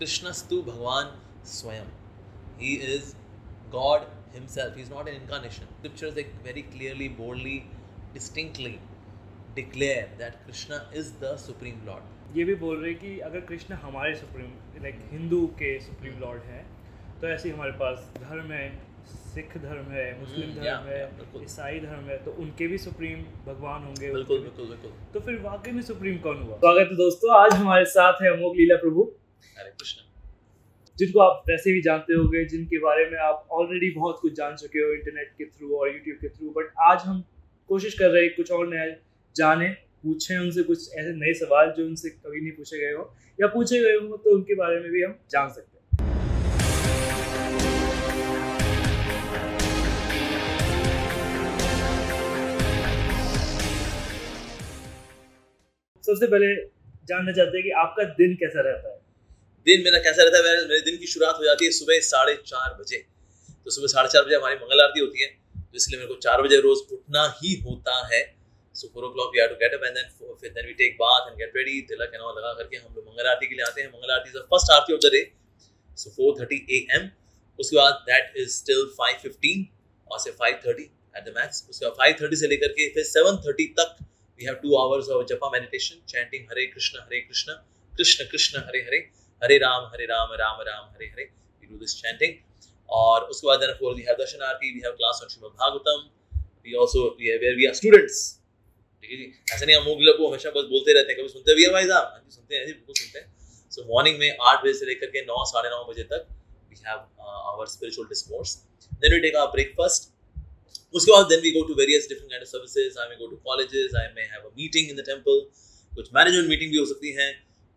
Krishnastu Bhagwan Swayam. He is God himself. He's not an incarnation. Scriptures like very clearly, boldly, distinctly declare that Krishna is the supreme Lord. ये भी बोल रहे हैं कि अगर कृष्ण हमारे सुप्रीम लाइक हिंदू के सुप्रीम लॉर्ड हैं तो ऐसे ही हमारे पास धर्म है सिख धर्म है मुस्लिम हम्म, धर्म yeah, है yeah, ईसाई धर्म है तो उनके भी सुप्रीम भगवान होंगे बिल्कुल बिल्कुल बिल्कुल तो फिर वाकई में सुप्रीम कौन हुआ स्वागत है दोस्तों आज हमारे साथ है अमोक लीला प्रभु जिनको आप वैसे भी जानते होंगे, जिनके बारे में आप ऑलरेडी बहुत कुछ जान चुके हो इंटरनेट के थ्रू और यूट्यूब के थ्रू बट आज हम कोशिश कर रहे हैं कुछ और नया जाने, पूछें उनसे कुछ ऐसे नए सवाल जो उनसे कभी नहीं पूछे गए हो, या पूछे गए हो तो उनके बारे में भी हम जान सकते हैं। सबसे पहले जानना चाहते हैं कि आपका दिन कैसा रहता है? दिन मेरा कैसा रहता है? मेरे दिन की शुरुआत हो जाती है सुबह साढ़े चार बजे। तो सुबह साढ़े चार बजे हमारी मंगल आरती होती है तो इसलिए मेरे को चार बजे रोज उठना ही होता है। So four o'clock we to get up and then फिर then we take bath and get ready tilak and लगा करके हम लोग मंगल आरती के लिए आते हैं। Mangal aarti is the first aarti of the day so four thirty A M उसके बाद that is still five fifteen और से five thirty at the max उसके बाद फाइव थर्टी से लेकर के फिर सेवन थर्टी तक we have two hours of japa meditation chanting Hare Krishna Hare Krishna Krishna Krishna Hare Hare Hare Ram Hare Ram Ram Ram, Hare Hare we do this chanting और उसके बाद then of course we have darshan aarti we have class on Shrimad Bhagavatam we also we have where we are students ठीक है जी? ऐसा नहीं, हम मोगला को हमेशा बस बोलते रहते हैं, कभी सुनते भी है भाई साहब? हाँ जी, सुनते हैं जी बिल्कुल सुनते हैं। सो मॉर्निंग में आठ बजे से लेकर के नौ, साढ़े नौ बजे तक we have our spiritual discourse then we take our breakfast उसके बाद then we go to various different kind of services I may go to colleges I may have a meeting in the temple कुछ management meeting भी हो सकती है।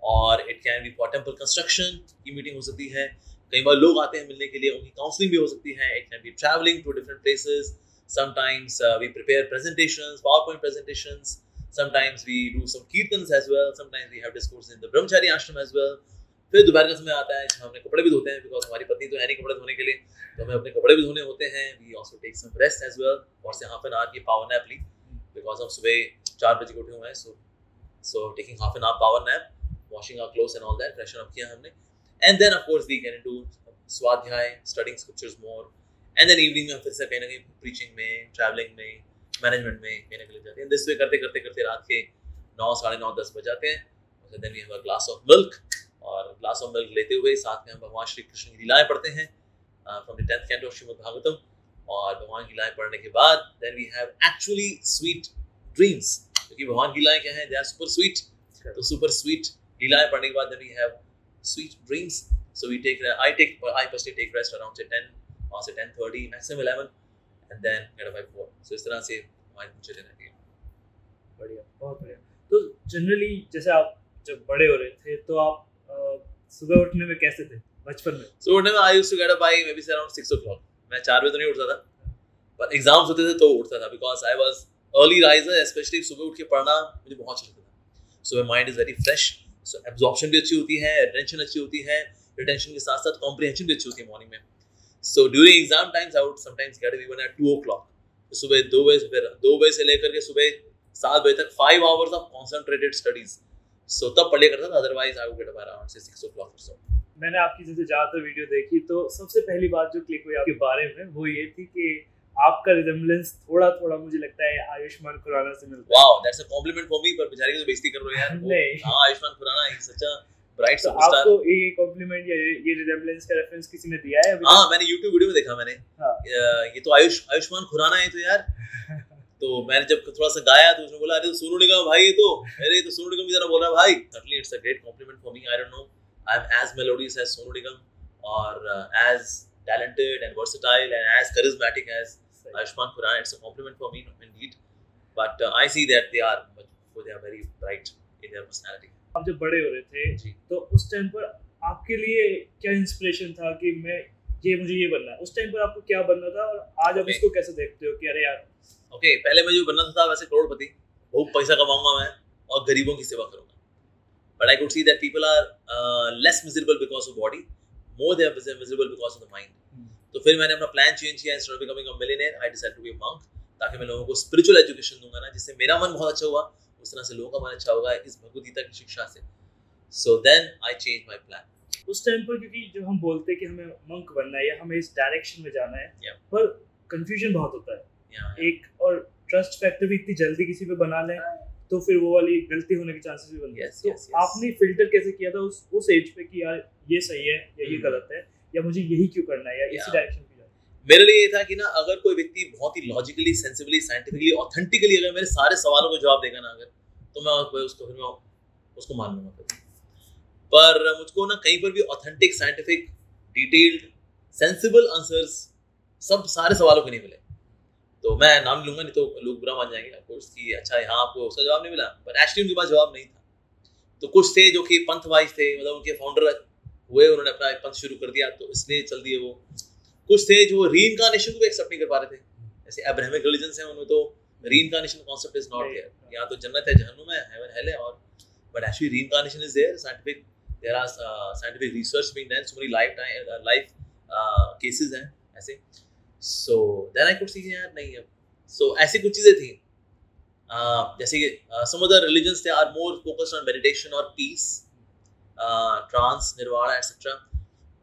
और it can be for temple construction की meeting हो सकती है। कई बार लोग आते हैं मिलने के लिए उनकी काउंसलिंग भी हो सकती है। It can be travelling to different places sometimes uh, we prepare presentations powerpoint presentations. Sometimes we do some kirtans as well. Sometimes we have discourses in the brahmachari ashram as well. फिर दोपहर का समय आता है जहाँ हमने कपड़े भी धोते हैं बिकॉज़ हमारी पत्नी तो है नहीं कपड़े धोने के लिए। तो हमें अपने कपड़े भी धोने होते हैं। We also take some rest as well और से हाफ़ एन आवर की पावर नैप ली। बिकॉज़ हम सुबह चार बजे उठे हुए हैं so so taking half an hour power nap washing our clothes and all that freshen up किया हमने। And then of course we can do स्वाध्याय studying scriptures more and then evening में फिर से कहीं ना कहीं प्रीचिंग में ट्रैवलिंग में मैनेजमेंट में कहीं ना कहीं जाते हैं। दिस वे करते करते करते रात के नौ, साढ़े नौ, दस बज जाते हैं। Then we have a glass of milk और ग्लास ऑफ़ मिल्क लेते हुए साथ में हम भगवान श्री कृष्ण की लीलाएँ पढ़ते हैं from the tenth canto Shrimad Bhagavatam और भगवान की लीलाएँ पढ़ने के बाद then we have actually sweet dreams क्योंकि भगवान की लीलाएँ क्या है? दे आर सुपर स्वीट तो सुपर स्वीट लीलाएँ पढ़ने के बाद then we have sweet dreams so we take I take I personally take rest around से 10 वहाँ से 10:30 maximum 11 and then get up by 4 so इस तरह से हमारी दिनचर्या रहती है बढ़िया बहुत बढ़िया। तो जनरली जैसे आप जब बड़े हो रहे थे तो आप सुबह उठने में कैसे थे? बचपन में? सो उठने में I used to get up by maybe around 6 o'clock. मैं 4 बजे तो नहीं उठता था पर एग्ज़ाम्स होते थे तो उठता था because I was early riser specially सुबह उठ के पढ़ना मुझे बहुत अच्छा लगता था। सुबह mind is very fresh so absorption भी अच्छी होती है अटेंशन अच्छी होती है रिटेंशन के साथ साथ कॉम्प्रिहेंशन भी अच्छी होती है मॉर्निंग में। So during exam times I would sometimes get even at 2 o'clock. तो सुबह 2 बजे से फिर 2 बजे से लेकर के सुबह सात बजे तक 5 hours of concentrated studies so तब पढ़ करता था otherwise I would get around से 6 o'clock or so मैंने आपकी जैसे ज़्यादातर वीडियो देखी तो सबसे पहली बात जो क्लिक हुई आपके बारे में, वो ये थी कि आपका रिजेम्बलेंस थोड़ा थोड़ा मुझे लगता है आयुष्मान खुराना से मिलता है wow that's a compliment for me पर बेचारे की तो बेइज्जती कर रहे हो यार नहीं। हाँ Ayushmann Khurana is such a bright तो सुपरस्टार आपको ये कॉम्प्लीमेंट या ये- रिजेम्बलेंस का रेफरेंस किसी ने दिया है हाँ मैंने YouTube वीडियो में देखा मैंने हाँ। ये तो आयुष आयुष्मान खुराना है तो यार तो मैंने जब थोड़ा सा गाया तो उसने बोला अरे तो सोनू निगम भाई ये तो अरे ये तो सोनू निगम की तरह बोल रहा है भाई certainly it's a great compliment for me I don't know I'm as melodious as Sonu Nigam और talented and versatile and as charismatic as सही। Ayushman Khurrana. It's a compliment for me, indeed. But uh, I see that they are, but they are very bright in their personality. आप जब बड़े हो रहे थे जी तो उस टाइम पर आपके लिए क्या इंस्पिरेशन था कि मैं ये मुझे ये बनना है उस टाइम पर आपको क्या बनना था और आज आप इसको कैसे देखते हो कि अरे यार ओके पहले मैं जो बनना था वैसे करोड़पति बहुत पैसा कमाऊँगा मैं और गरीबों की सेवा करूँगा but I could see that people are less miserable because of body more they are miserable because of the mind तो फिर मैंने अपना प्लान चेंज किया instead of becoming a millionaire I decide to be monk ताकि मैं लोगों को spiritual education दूँगा ना जिससे मेरा मन बहुत अच्छा हुआ उस तरह से लोगों का मन अच्छा होगा इस भगवद गीता की शिक्षा से so then I change my plan उस टाइम पर क्योंकि जब हम बोलते हैं कि हमें मंक बनना है या हमें इस डायरेक्शन में जाना है Yeah. पर कंफ्यूजन बहुत होता है Yeah. yeah. एक और ट्रस्ट फैक्टर भी इतनी जल्दी किसी पे बना लें तो फिर वो वाली गलती होने के चांसेस भी बनते हैं Yes, तो yes, yes. आपने फ़िल्टर कैसे किया था उस उस एज पे कि यार ये सही है या ये Hmm. गलत है या मुझे यही क्यों करना है या इसी डायरेक्शन पे जाना मेरे लिए ये था कि ना अगर कोई व्यक्ति बहुत ही लॉजिकली सेंसिबली साइंटिफिकली ऑथेंटिकली अगर मेरे सारे सवालों को जवाब देगा ना अगर तो मैं उसको फिर मैं उसको मान लूँगा फिर। पर मुझको ना कहीं पर भी authentic scientific detailed sensible answers सब सारे सवालों के नहीं मिले। तो मैं नाम लूँगा नहीं तो लोग बुरा मान जाएँगे ऑफकोर्स कि अच्छा यहाँ आपको उसका जवाब नहीं मिला। पर एक्चुअली उनके पास जवाब नहीं था। तो कुछ थे जो कि पंथ वाइज थे मतलब उनके फाउंडर हुए उन्होंने अपना पंथ शुरू कर दिया तो इसलिए चल दिए वो। कुछ थे जो रीइंकार्नेशन को भी एक्सेप्ट नहीं कर पा रहे थे। जैसे अब्राहमिक रिलीजन्स हैं उनमें तो reincarnation concept is not there यहाँ तो जन्नत है जहन्नुम है हेवन हेल है और but actually reincarnation is there scientific there are scientific research being done so many life time life cases हैं ऐसे। सो देन आई कुड सी यार नहीं है सो ऐसी कुछ चीज़ें थी। Uh, जैसे कि some other religions they are more focused on meditation और peace trance nirvana etcetera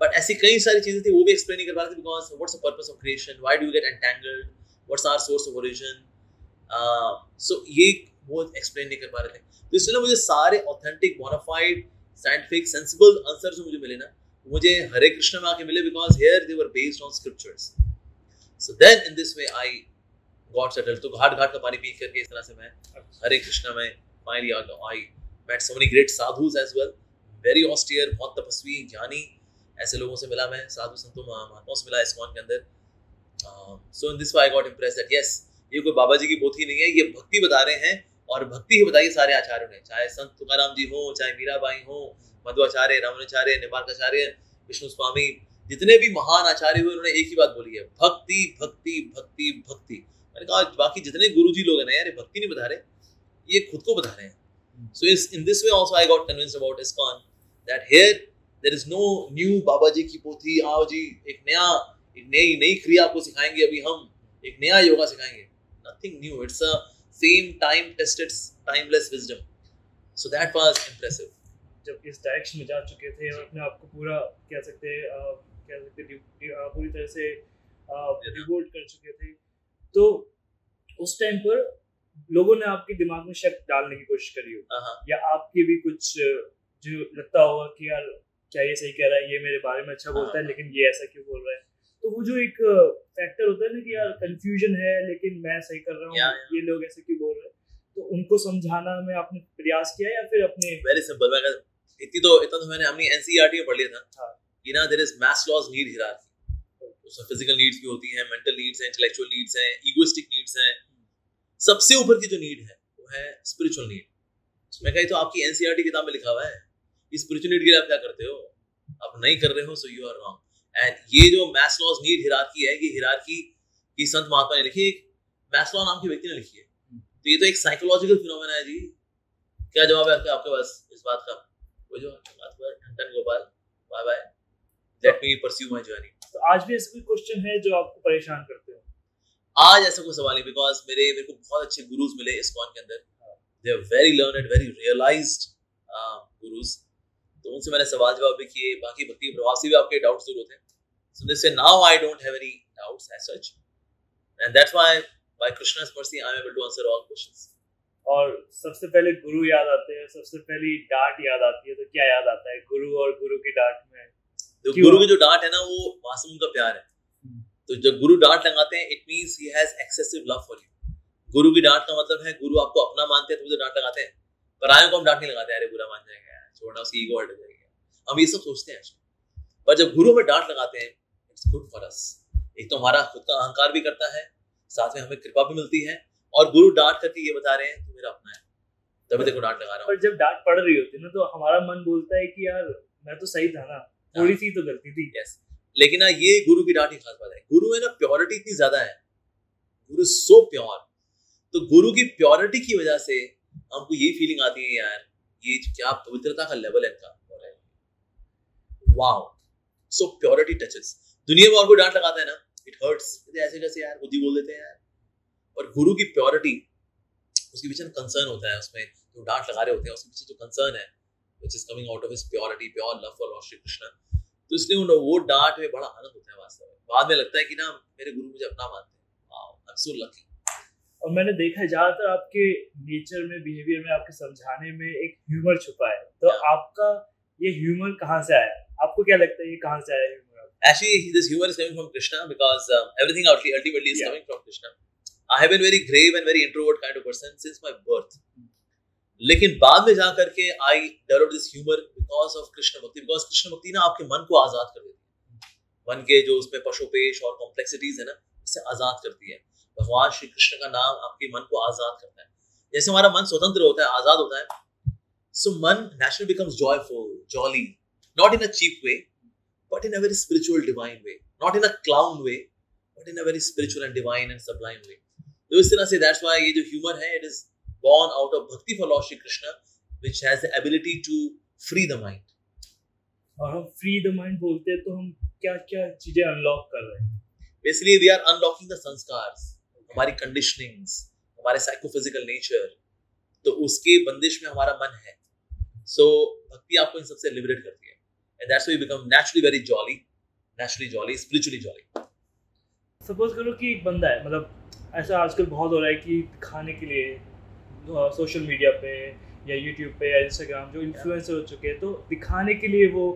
but ऐसी कई सारी चीज़ें थी वो भी एक्सप्लेन नहीं कर पा रहे थे because what's the purpose of creation why do get entangled what's our source of origin so ये वो एक्सप्लेन नहीं कर पा रहे थे। तो इसलिए मुझे सारे authentic bona fide scientific sensible answer जो मुझे मिले ना मुझे हरे कृष्ण में आके मिले because here they were based on scriptures so then in this way I got settle तो घाट घाट का पानी पी करके इस तरह से मैं हरे कृष्णा में finally I met so many great sadhus as well very austere बहुत तपस्वी ज्ञानी ऐसे लोगों से मिला मैं साधु संतों महात्माओं से मिला इस्कॉन के अंदर। So in this I got impress that yes ये कोई बाबा जी की पोथी नहीं है ये भक्ति बता रहे हैं और भक्ति ही बताइए सारे आचार्यों ने। चाहे संत तुकाराम जी हो चाहे मीराबाई हो मध्वाचार्य रामानुचार्य निपार्काचार्य विष्णु स्वामी जितने भी महान आचार्य हुए उन्होंने एक ही बात बोली है भक्ति भक्ति भक्ति भक्ति। मैंने कहा बाकी जितने गुरु जी लोग हैं ना यार भक्ति नहीं बता रहे ये खुद को बता रहे हैं। सो इस in this way also I got convinced about ISKCON that here there is no new बाबा जी की पोथी आओ जी एक नया एक नई नई क्रिया आपको सिखाएँगे अभी हम एक नया योगा सिखाएँगे। Nothing new it's a same time tested timeless wisdom so that was impressive जब इस डायरेक्शन में जा चुके थे और अपने आप को पूरा कह सकते हैं कह सकते पूरी तरह से डिवोट कर चुके थे। तो उस टाइम पर लोगों ने आपके दिमाग में शक डालने की कोशिश करी हो। या आपके भी कुछ जो लगता होगा कि यार क्या ये सही कह रहा है ये मेरे बारे में अच्छा बोलता है हाँ। लेकिन ये ऐसा क्यों बोल रहा है? तो वो जो एक फैक्टर होता है ना कि यार कंफ्यूजन है लेकिन मैं सही कर रहा हूँ ये लोग ऐसे क्यों बोल रहे हैं? तो उनको समझाना में आपने प्रयास किया या फिर अपने वेरी सिंपल मैं इतनी तो इतना तो मैंने हमने एनसीईआरटी में पढ़ लिया था हाँ। कि ना there is Maslow's need hierarchy उसमें फ़िज़िकल नीड्स भी होती हैं मेंटल नीड्स हैं इंटेलेक्चुअल नीड्स हैं इगोइस्टिक नीड्स हैं. सबसे ऊपर की जो नीड है वो है स्पिरिचुअल नीड मैं कही तो आपकी एनसीईआरटी किताब में लिखा हुआ है। इस स्पिरिचुअल नीड के लिए आप क्या करते हो? आप नहीं कर रहे हो so you are wrong and ये जो मैस्लॉज नीड हिरारकी है ये हिरारकी की संत महात्मा ने लिखी है एक मैस्लॉ नाम के व्यक्ति ने लिखी है। तो ये तो एक साइकोलॉजिकल फिनोमेना है जी। क्या जवाब है आपका आपके पास इस बात का? वो जो ठंडन Gopal bye bye let me pursue my journey तो आज भी ऐसा कोई क्वेश्चन है जो आपको परेशान करते हो? आज ऐसा कोई सवाल नहीं बिकॉज़ मेरे मेरे को बहुत अच्छे गुरुज मिले इस कॉन के अंदर। They are very learned very realized gurus तो उनसे मैंने सवाल जवाब भी किए बाकी भक्ति प्रभाव से भी आपके डाउट्स दूर होते हैं। सो दिस से now I don't have any doubts as such and that's why by Krishna's mercy I am able to answer all questions और सबसे पहले गुरु याद आते हैं सबसे पहली डांट याद आती है तो क्या याद आता है? गुरु और गुरु की डांट में। तो गुरु की जो डांट है ना वो मासूम का प्यार है। तो जब गुरु डांट लगाते हैं it means he has excessive love for you guru की डांट का मतलब है गुरु आपको अपना मानते हैं तो मुझे डांट लगाते हैं। पर आयों को हम डांट नहीं लगाते अरे बुरा मान जाएगा। छोड़ना उसकी ईगो हट जाएगी। हम ये सब सोचते हैं पर जब गुरु में डांट लगाते हैं इट्स गुड फॉर अस एक तो हमारा खुद का अहंकार भी करता है साथ में हमें कृपा भी मिलती है और गुरु डांट करके ये बता रहे हैं तू मेरा अपना है। तभी देखो डांट लगा रहा हूँ। पर जब डांट पड़ रही होती है ना तो हमारा मन बोलता है कि यार मैं तो सही था ना। थोड़ी सी तो गलती थी। यस लेकिन ना ये गुरु की डांट ही खास बात है। गुरु में ना प्योरिटी इतनी ज़्यादा है। गुरु सो प्योर तो गुरु की प्योरिटी की वजह से हमको ये फीलिंग आती है यार ये क्या पवित्रता का लेवल है इनका वाओ सो प्योरिटी टचेस दुनिया में और कोई डांट लगाता है ना? इट हर्ट्स ऐसे कैसे यार बुद्धि बोल देते हैं यार। और गुरु की प्योरिटी उसके पीछे कंसर्न होता है उसमें। जो डांट लगा रहे होते हैं उसके पीछे जो कंसर्न है which is coming out of his purity, pure love for Lord Shri Krishna. तो इसलिए उन वो डांट में बड़ा आनंद होता है वास्तव में। बाद में लगता है कि ना मेरे गुरु मुझे अपना मानते हैं। आई एम सो लकी और मैंने देखा है ज़्यादातर आपके नेचर में बिहेवियर में आपके समझाने में एक ह्यूमर छुपा है तो आपका ये ह्यूमर कहाँ से आया आपको क्या लगता है ये कहाँ से आया humor Actually, this humor is coming from Krishna because um, everything ulti- ultimately is Yeah. coming from Krishna. I have been very grave and very introvert kind of person since my birth. लेकिन बाद में जा करके I develop this humor because of Krishna bhakti because Krishna भक्ति ना आपके मन को आज़ाद कर देती है मन के जो उसमें पशुपेश और कॉम्प्लेक्सिटीज है ना उससे आज़ाद करती है भगवान श्री कृष्ण का नाम आपके मन को आज़ाद करता है। जैसे हमारा मन स्वतंत्र होता है आज़ाद होता है सो मन natural becomes joyful jolly not in a cheap way but in a very spiritual divine way not in a clown way but in a very spiritual and divine and sublime way तो इस तरह से that's why ये जो humour है it is born out of bhakti for Lord Shri Krishna which has the ability to free the mind और हम free the mind बोलते हैं तो हम क्या क्या चीज़ें अनलॉक कर रहे हैं? Basically we are unlocking the sanskaras हमारी कंडीशनिंग्स हमारे साइकोफिजिकल नेचर तो उसके बंदिश में हमारा मन है। सो so, भक्ति आपको इन सबसे लिबरेट करती है। And that's we become naturally very jolly naturally jolly spiritually jolly suppose करो कि एक बंदा है मतलब ऐसा आजकल बहुत हो रहा है कि दिखाने के लिए सोशल मीडिया पे या यूट्यूब पे या इंस्टाग्राम जो इन्फ्लुएंसर हो चुके हैं तो दिखाने के लिए वो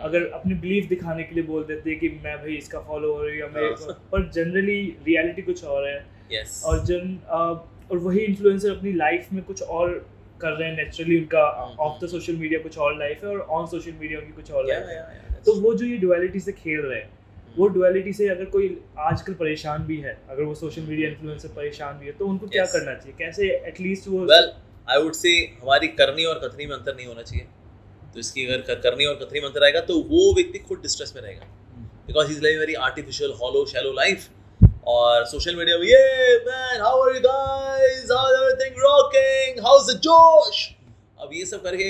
अगर अपनी बिलीफ दिखाने के लिए बोल देते हैं कि मैं भाई इसका फॉलोअर या मैं हाँ। पर जनरली रियलिटी कुछ और है। Yes. और जन और वही इन्फ्लुएंसर अपनी लाइफ में कुछ और कर रहे हैं नेचुरली उनका hmm, of the social media कुछ और लाइफ है और ऑन सोशल मीडिया उनकी कुछ और yeah, लाइफ है। yeah, yeah, तो वो जो ये डुअलिटी से खेल रहे हैं वो डुअलिटी से अगर कोई आजकल परेशान भी है अगर वो सोशल मीडिया इन्फ्लुएंसर परेशान भी है तो उनको क्या करना चाहिए? कैसे एटलीस्ट वो वेल आई वुड से हमारी करनी और कथनी में अंतर नहीं होना चाहिए। तो इसकी अगर कर- करनी और कथनी में अंतर आएगा तो वो व्यक्ति खुद डिस्ट्रेस में रहेगा। Because is live very artificial hollow shallow life और सोशल मीडिया में ये man how are you guys how is everything rocking how is the जोश अब ये सब करके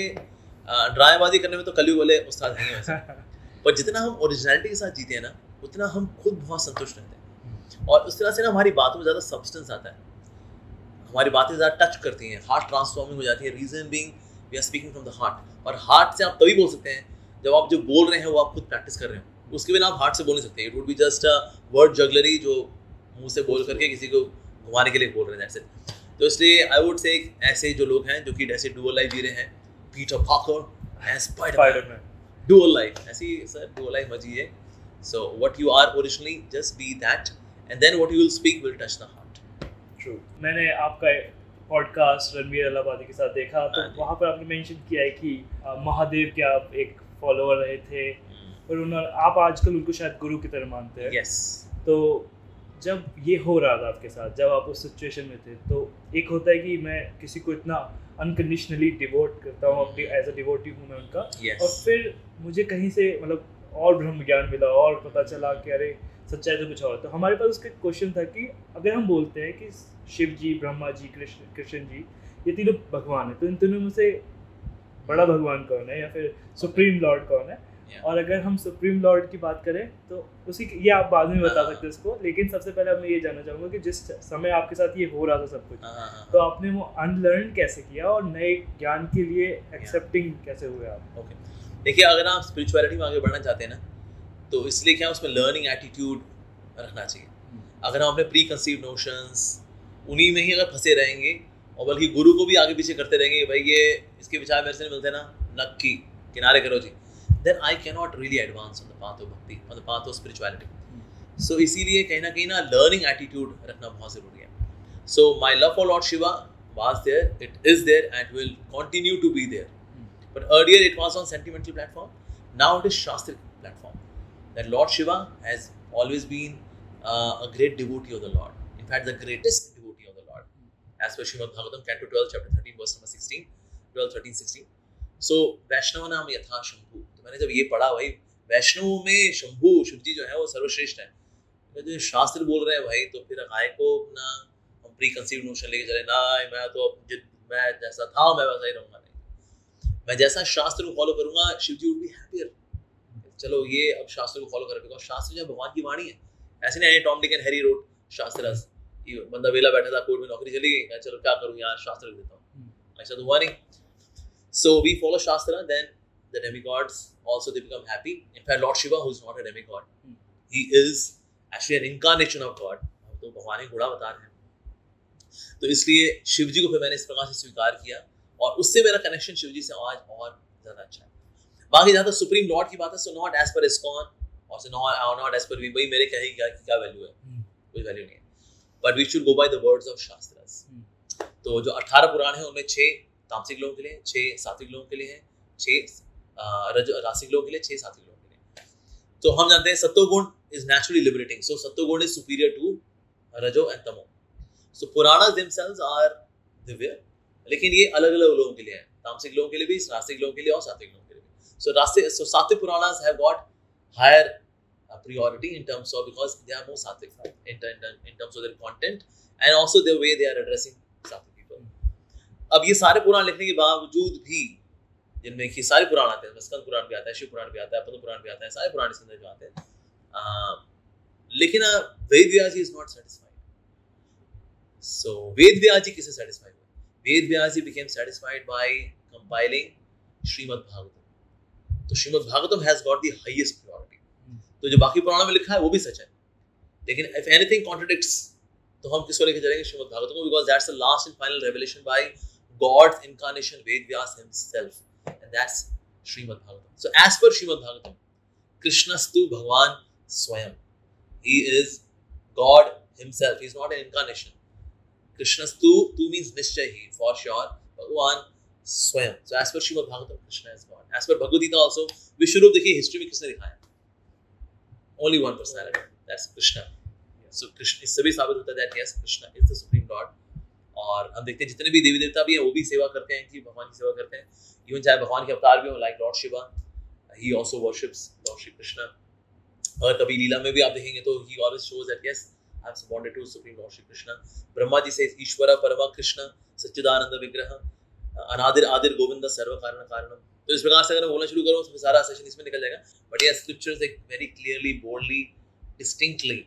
ड्रामेबाजी करने में तो कलयुग वाले उस्ताद नहीं है वैसे। पर जितना हम ओरिजिनलिटी के साथ जीते हैं ना उतना हम खुद बहुत संतुष्ट रहते हैं। और उस तरह से ना हमारी बातों में ज़्यादा सब्सटेंस आता है। हमारी बातें ज़्यादा टच करती हैं हार्ट ट्रांसफॉर्मिंग हो जाती है reason being we are speaking from the heart और हार्ट से आप तभी बोल सकते हैं जब आप जो बोल रहे हैं वो आप खुद प्रैक्टिस कर रहे हो। उसके बिना आप हार्ट से बोल नहीं सकते। It would be just a word jugglery जो मुँह से बोल करके किसी को घुमाने के लिए बोल रहे हैं दैट्स तो इसलिए आई वुड से ऐसे जो लोग हैं जो कि ऐसे डुअल लाइफ जी रहे हैं Peter Parker and Spiderman dual life. ऐसी सर dual life मजी है। So what you are originally just be that. And then what you will speak will touch the heart. True मैंने आपका पॉडकास्ट रणवीर अलाहाबादी के साथ देखा तो हाँ वहाँ पर आपने मेंशन किया है कि महादेव के आप एक फॉलोअर रहे थे और उन्होंने आप आजकल उनको शायद गुरु की तरह मानते हैं। Yes तो जब ये हो रहा था आपके साथ जब आप उस सिचुएशन में थे तो एक होता है कि मैं किसी को इतना अनकंडीशनली डिवोट करता हूँ अपनी एज अ डिवोटी हूँ मैं उनका। Yes. और फिर मुझे कहीं से मतलब और ब्रह्म ज्ञान मिला और पता चला कि अरे सच्चाई तो कुछ और तो हमारे पास उसका क्वेश्चन था कि अगर हम बोलते हैं कि शिव जी ब्रह्मा जी कृष्ण कृष्ण जी ये तीनों भगवान है तो इन तीनों में से बड़ा भगवान कौन है या फिर सुप्रीम लॉर्ड कौन है Yeah. और अगर हम सुप्रीम लॉर्ड की बात करें तो उसी की- ये आप बाद में बता। सकते हैं उसको लेकिन सबसे पहले मैं ये जानना चाहूँगा कि जिस समय आपके साथ ये हो रहा था सब कुछ हाँ, हाँ, हाँ, तो आपने वो अनलर्न कैसे किया और नए ज्ञान के लिए एक्सेप्टिंग yeah. कैसे हुए आप ओके okay. देखिए अगर आप स्पिरिचुअलिटी में आगे बढ़ना चाहते हैं ना तो इसलिए क्या उसमें लर्निंग एटीट्यूड रखना चाहिए अगर हम अपने प्री कंसीव नोशंस उन्हीं में ही अगर फंसे रहेंगे और बल्कि गुरु को भी आगे पीछे करते रहेंगे भाई ये इसके विचार मेरे से नहीं मिलते ना नक्की किनारे करो जी then I can not really advance on the path of bhakti on the path of spirituality so इसीलिए कहीं ना कहीं ना लर्निंग एटीट्यूड रखना बहुत ज़रूरी है so my love for Lord Shiva was there, it is there, and will continue to be there. But earlier it was on sentimental platform. Now it is Shastric platform. That Lord Shiva has always been uh, a great devotee of the Lord. In fact, the greatest devotee of the Lord. As per Srimad Bhagavatam, Canto 12, chapter 13, verse number 16, 12, 13, 16. So वैष्णव नाम यथा शंभु तो मैंने जब ये पढ़ा भाई वैष्णव में शंभु शिव जी जो है वो सर्वश्रेष्ठ है तो जो शास्त्र बोल रहे हैं भाई तो फिर गाय को अपना हम प्री कंसीव नोशन लेके चले ना मैं तो अब मैं जैसा था मैं वैसा ही रहूँगा नहीं मैं जैसा शास्त्र को फॉलो करूँगा Shiv ji would be happier चलो ये अब शास्त्र को फॉलो करें बिकॉज़ शास्त्र जो भगवान की वाणी है। ऐसे नहीं टॉम डिक एंड हैरी रोड शास्त्र बंदा वेला बैठा था कोर्ट में नौकरी चली गई। चलो क्या करूँ यार? शास्त्र लिख देता हूँ। ऐसा तो हुआ नहीं। So we follow Shastra, then the demigods also they become happy. In fact, Lord Shiva, who's not a demigod, Hmm. he is actually an incarnation of God. तो भगवान एक बड़ा अवतार है। तो इसलिए शिव जी को फिर मैंने इस प्रकार से स्वीकार किया। और उससे मेरा कनेक्शन शिव जी से आज और ज़्यादा अच्छा है। बाकी जहाँ तक सुप्रीम लॉर्ड की बात है so not as per ISKCON और so not not as per we भाई मेरे कहे क्या क्या वैल्यू है। हम्म। कोई वैल्यू नहीं है। But we should go by the words of shastras hmm. तो जो 18 पुराण है उनमें छह तामसिक लोगों के लिए छह सात्विक लोगों के लिए है छह रज रासिक लोगों के लिए छह सात्विक लोगों के लिए। तो हम जानते हैं सत्वगुण इज़ नेचुरली लिबरेटिंग सो सत्वगुण इज़ सुपीरियर टू रजो एंड तमो। So Puranas themselves are Divya लेकिन ये अलग अलग लोगों के लिए है। तामसिक लोगों के लिए भी रास्तिक लोगों के लिए और सात्विक लोगों के लिए भी सो रास्तिक सो सात्विक Puranas have priority in terms of because they are more sattvic in, in, in terms of their content and also the way they are addressing sattvic people. अब ये सारे पुराण लिखने के बावजूद भी जिनमें कि सारे पुराण आते हैं स्कंद पुराण भी आता है शिव पुराण भी आता है पद्म पुराण भी आता है सारे पुराण इसके अंदर आते हैं लेकिन Ved Vyas is not satisfied so Ved Vyas ji किसे सेटिस्फाइड हुए Ved Vyas ji became satisfied by compiling Shrimad Bhagavatam तो Shrimad Bhagavatam has got the highest priority तो जो बाकी पुराणों में लिखा है वो भी सच है। लेकिन इफ़ एनीथिंग कॉन्ट्रडिक्ट्स तो हम किसको लेके चलेंगे? श्रीमद् भागवतम को because that's the last and final revelation by God's incarnation Ved Vyas himself and that's Shrimad Bhagavatam so as per Shrimad Bhagavatam कृष्णस्तु भगवान स्वयं ही is God himself. He is not an incarnation. कृष्णस्तु tu means निश्चय ही for sure. भगवान स्वयं so, as per Shrimad Bhagavatam Krishna is god as per Bhagavad Gita also विश्व रूप देखिए history में किसने दिखाया only one personality. That's krishna. So Krishna इससे भी साबित होता है that, yes, krishna is the supreme lord. और हम देखते हैं, जितने भी देवी देवता भी हैं, वो भी सेवा करते हैं, कि भगवान की सेवा करते हैं। इवन चाहे भगवान के अवतार भी हो like Lord Shiva he also worships Lord Shri Krishna और कभी लीला में भी आप देखेंगे तो he always shows that yes I am bonded to supreme Lord Shri Krishna Brahma ji से ईश्वर, परमा कृष्ण, सच्चिदानंद विग्रह अनादिर आदिर गोविंद सर्व कारण, कारणम। तो इस प्रकार से अगर मैं बोलना शुरू करूँ तो सारा सेशन इसमें निकल जाएगा। बट यस स्क्रिप्चर्स एक very clearly boldly distinctly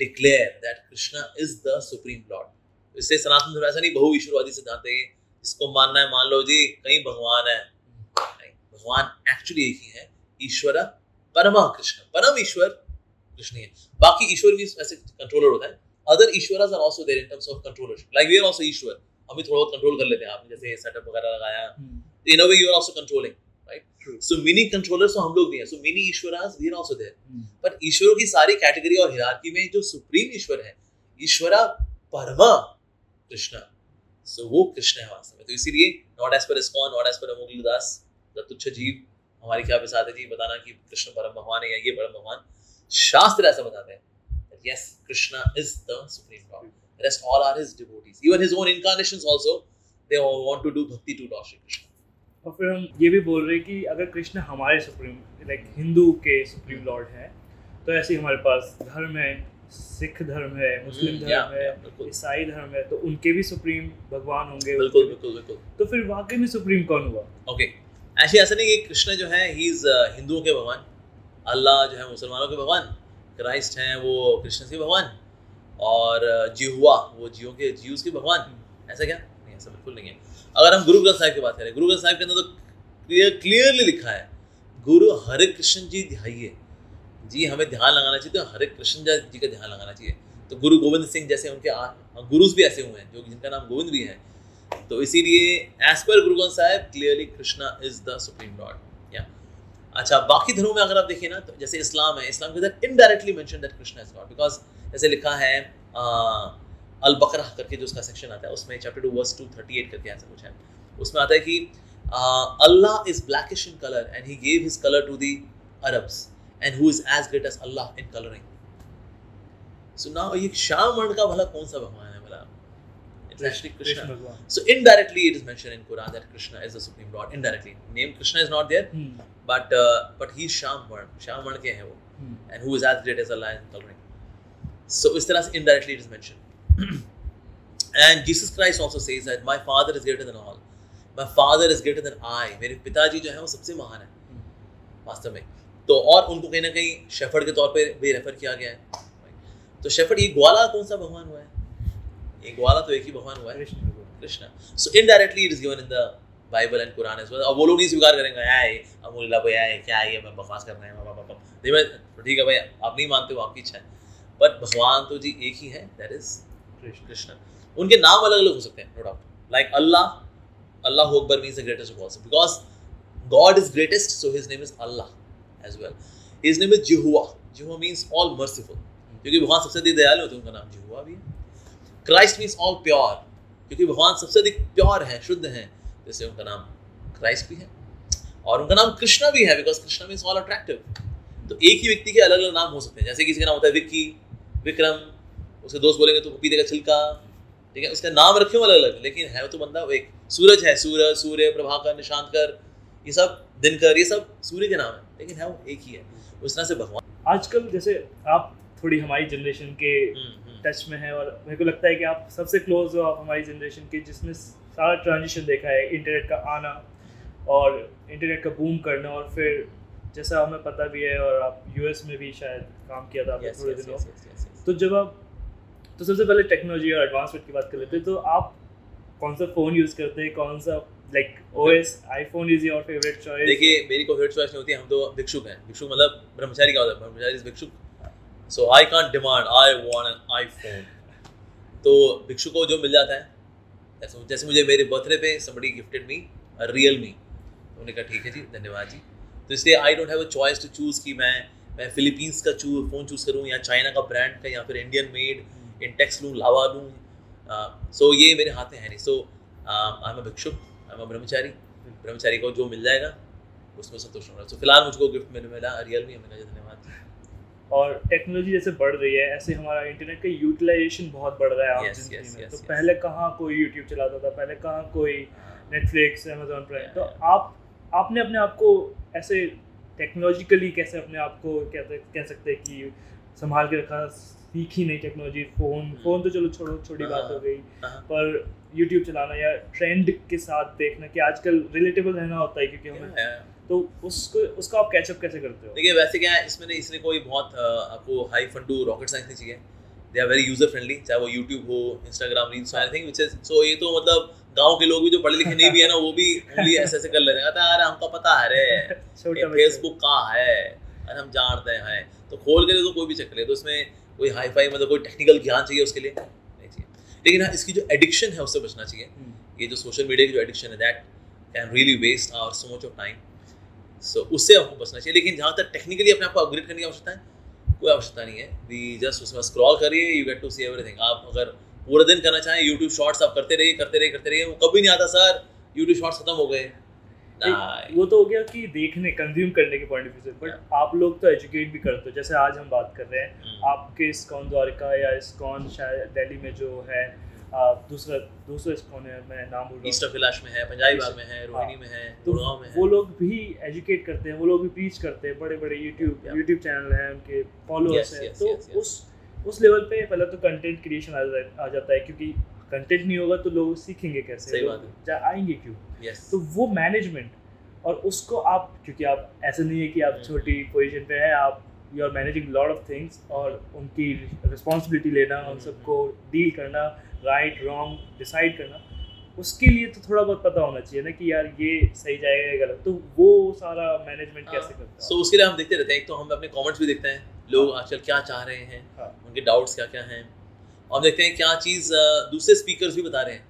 declare that Krishna is the supreme Lord इससे सनातन धर्म ऐसा नहीं, बहु ईश्वरवादी सिद्धांत है इसको मानना है, मान लो जी, कहीं भगवान है। भगवान एक्चुअली एक ही है, ईश्वर परमा कृष्ण। परम ईश्वर कृष्ण ही बाकी ईश्वर भी ऐसे कंट्रोलर होता है। Other ईश्वरस are also there in terms of controllership like we are also ईश्वर। हम भी थोड़ा कंट्रोल कर लेते हैं। आपने जैसे सेटअप वगैरह लगाया in a way you are also controlling right so mini controllers तो हम लोग भी हैं। सो मिनी ईश्वरास वी आर आल्सो देयर पर ईश्वरों की सारी कैटेगरी और हिरार्की में जो सुप्रीम ईश्वर है ईश्वरा परमा कृष्ण सो वो कृष्ण है वास्तव में। तो इसीलिए not as per ISKCON not as per अमोगल Das the तुच्छ जीव हमारी क्या विसात है जी बताना कि कृष्ण परम भगवान है या ये परम भगवान। शास्त्र ऐसा बताते हैं yes Krishna is the supreme rest all are his devotees. Even his own incarnations also they all want to do bhakti to lord shri krishna. और फिर हम ये भी बोल रहे हैं कि अगर कृष्ण हमारे सुप्रीम लाइक हिंदू के सुप्रीम लॉर्ड हैं तो ऐसे ही हमारे पास धर्म है सिख धर्म है मुस्लिम हम्म, धर्म yeah, है। ईसाई धर्म है तो उनके भी सुप्रीम भगवान होंगे बिल्कुल बिल्कुल बिल्कुल। तो फिर वाकई में सुप्रीम कौन हुआ? ओके एक्चुअली ऐसा नहीं कि कृष्ण जो है ही इज़ हिंदुओं के भगवान। अल्लाह जो है मुसलमानों के भगवान। क्राइस्ट हैं वो क्रिश्चियंस के भगवान। और जिहुआ वो जियो के जियूस के भगवान। ऐसा क्या? नहीं, ऐसा बिल्कुल नहीं है। अगर हम गुरु ग्रंथ साहिब की बात करें, गुरु ग्रंथ साहिब के अंदर तो क्लियर क्लियरली लिखा है, गुरु हरे कृष्ण जी ध्याइए। जी, हमें ध्यान लगाना चाहिए तो हरे कृष्ण जी का ध्यान लगाना चाहिए। तो गुरु गोविंद सिंह जैसे उनके गुरुज भी ऐसे हुए हैं, जो जिनका नाम गोविंद भी है। तो इसीलिए as per Guru Granth Sahib clearly Krishna is the supreme Lord या अच्छा बाकी धर्मों में अगर आप देखिए ना तो जैसे इस्लाम है, इस्लाम के अंदर indirectly mention that Krishna is God because जैसे लिखा है अल बकरा करके जो उसका सेक्शन आता है उसमें chapter verse two thirty eight करके ऐसा कुछ है उसमें आता है कि Allah is blackish in colour and he gave his colour to the Arabs and who is as great as Allah in colouring सुना ये श्याम वर्ण का भला कौन सा भगवान है भला? बट ही श्याम वर्ण श्याम वर्ण के हैं वो। And is as great as Allah in colouring So इस तरह से indirectly it is mentioned. and Jesus Christ also says that my Father is greater than all. My Father is greater than I. मेरे पिताजी जो है वो सबसे महान है वास्तव में तो और उनको कहीं ना कहीं शेफर्ड के तौर पे भी रेफर किया गया है तो शेफर्ड ये ग्वाला कौन सा भगवान हुआ है ये ग्वाला तो एक ही भगवान हुआ है Krishna. So indirectly, it is given in the Bible and Quran as well अब वो लोग नहीं स्वीकार करेंगे यार ये अमूल्ला भैया क्या है मैं बकवास कर रहे हैं तो ठीक है भाई आप नहीं मानते हो आपकी इच्छा है बट भगवान तो जी एक ही है दैट इज़ कृष्ण उनके नाम अलग अलग हो सकते हैं no doubt like Allah Allah Akbar means the greatest of all because God is greatest so his name is Allah as well his name is Jehovah Jehovah means all merciful क्योंकि भगवान सबसे अधिक दयालु होते हैं उनका नाम जिहुआ भी है क्राइस्ट मीन्स ऑल प्योर क्योंकि भगवान सबसे अधिक प्योर है शुद्ध है जैसे उनका नाम क्राइस्ट भी है और उनका नाम कृष्णा भी है because Krishna means all attractive तो एक ही व्यक्ति के अलग अलग नाम हो सकते हैं जैसे किसी का नाम होता है विक्की विक्रम उसके दोस्त बोलेंगे तो पपीते का छिलका ठीक है उसका नाम रखे अलग अलग लेकिन है तो बंदा एक सूरज है सूरज सूर्य प्रभाकर निशांत कर ये सब दिनकर ये सब सूर्य के नाम है लेकिन है वो एक ही है उस तरह से भगवान आजकल जैसे आप थोड़ी हमारी जनरेशन के टच हम्म, हम्म। में है और मेरे को लगता है कि आप सबसे क्लोज हो आप हमारी जनरेशन के जिसने सारा ट्रांजिशन देखा है इंटरनेट का आना और इंटरनेट का बूम करना और फिर जैसा हमें पता भी है और आप यूएस में भी शायद काम किया था आपने थोड़े दिनों। तो जब आप तो सबसे पहले टेक्नोलॉजी और एडवांसमेंट की बात कर लेते हैं तो आप कौन सा फ़ोन यूज़ करते हैं कौन सा like OS iPhone is your favourite choice देखिए मेरी कोई फेवरेट चॉइस नहीं होती हम तो भिक्षुक हैं। भिक्षुक मतलब ब्रह्मचारी का होता है ब्रह्मचारी इज़ भिक्षुक। So I can't demand I want an iPhone तो भिक्षु को जो मिल जाता है जैसे मुझे मेरे बर्थडे पे somebody gifted me real me उन्होंने कहा ठीक है जी धन्यवाद जी. तो इसलिए I don't have a choice to choose कि मैं मैं फिलीपींस का चू फ़ोन चूज़ करूँ या चाइना का ब्रांड का या फिर इंडियन मेड इंटेक्स लूँ लावा लूँ। सो ये मेरे हाथ में है नहीं। सो आई एम भिक्षुक आई एम ब्रह्मचारी ब्रह्मचारी को जो मिल जाएगा उसमें संतुष्ट होना सो फ़िलहाल मुझको गिफ्ट में मिला रियल मी हमें धन्यवाद। और टेक्नोलॉजी जैसे बढ़ रही है ऐसे हमारा इंटरनेट का यूटिलाइजेशन बहुत बढ़ रहा है yes, yes, में। yes, तो yes. पहले कहाँ कोई यूट्यूब चलाता था? पहले कहाँ कोई नेटफ्लिक्स अमेजोन प्राइम तो आप आपने अपने आप को ऐसे टेक्नोलॉजिकली कैसे अपने आप को कहते कह सकते हैं कि संभाल के रखा सीखी नहीं टेक्नोलॉजी फ़ोन फ़ोन तो चलो छोड़ो छोटी बात हो गई। हाँ। पर यूट्यूब चलाना या ट्रेंड के साथ देखना कि आजकल रिलेटेबल रहना होता है क्योंकि हमें। तो उसको उसका आप कैचअप कैसे करते हो? देखिए वैसे क्या है इसमें इसलिए कोई बहुत आपको हाई फंडू रॉकेट साइंस नहीं चाहिए। They are very user friendly चाहे वो यूट्यूब हो Instagram reels anything which is so ये तो मतलब गाँव के लोग भी जो पढ़े लिखे नहीं भी है ना वो भी उंगली ऐसे ऐसे कर लेते हैं। अरे हमको पता है रे फेसबुक कहाँ है? अरे हम जानते हैं। तो खोल के तो कोई भी चेक ले तो उसमें कोई हाई फाई मतलब कोई टेक्निकल ज्ञान चाहिए उसके लिए नहीं चाहिए। लेकिन हाँ इसकी जो एडिक्शन है उससे बचना चाहिए। हम्म। ये जो सोशल मीडिया की जो एडिक्शन है that can really waste our so much of time so उससे हमको बचना चाहिए। लेकिन जहाँ तक टेक्निकली अपने आप को अपग्रेड करने की आवश्यकता है कोई आवश्यकता नहीं है। वी जस्ट उसमें स्क्रॉल करिए you get to see everything आप अगर पूरे दिन करना चाहें यूट्यूब शॉर्ट्स आप करते रहिए करते रहिए करते रहिए वो कभी नहीं आता सर यूट्यूब शॉर्ट्स खत्म हो गए। वो तो हो गया कि देखने कंज्यूम करने के पॉइंट ऑफ़ व्यू से बट आप लोग तो एजुकेट भी करते हो जैसे आज हम बात कर रहे हैं आपके आपके कौन द्वारका या इस कौन शायद दिल्ली में जो है दूसरा दूसरा है मैं नाम बोल ईस्ट कैलाश में है पंजाबी बाग में है रोहिणी हाँ। में है तो में है। वो लोग भी एजुकेट करते हैं वो लोग भी प्रीच करते हैं बड़े बड़े यूट्यूब यूट्यूब चैनल हैं उनके फॉलोअर्स हैं। तो उस उस लेवल पे पहले तो कंटेंट क्रिएशन आ जाता है क्योंकि कंटेंट नहीं होगा तो लोग सीखेंगे कैसे? सही बात है। आएँगे क्यों? Yes. तो वो मैनेजमेंट और उसको आप क्योंकि आप ऐसा नहीं है कि आप hmm. छोटी पोजीशन पे है आप you are managing lot of things और उनकी रिस्पॉन्सिबिलिटी लेना उन hmm. सबको डील करना राइट रॉन्ग डिसाइड करना उसके लिए तो थोड़ा बहुत पता होना चाहिए ना कि यार ये सही जाएगा या गलत तो वो सारा मैनेजमेंट हाँ। कैसे करते हैं सो उसके लिए हम देखते रहते हैं एक तो हम अपने कमेंट्स भी देखते हैं लोग हाँ। आजकल क्या चाह रहे हैं हाँ। उनके डाउट्स क्या क्या हैं और देखते हैं क्या चीज़ दूसरे स्पीकर्स भी बता रहे हैं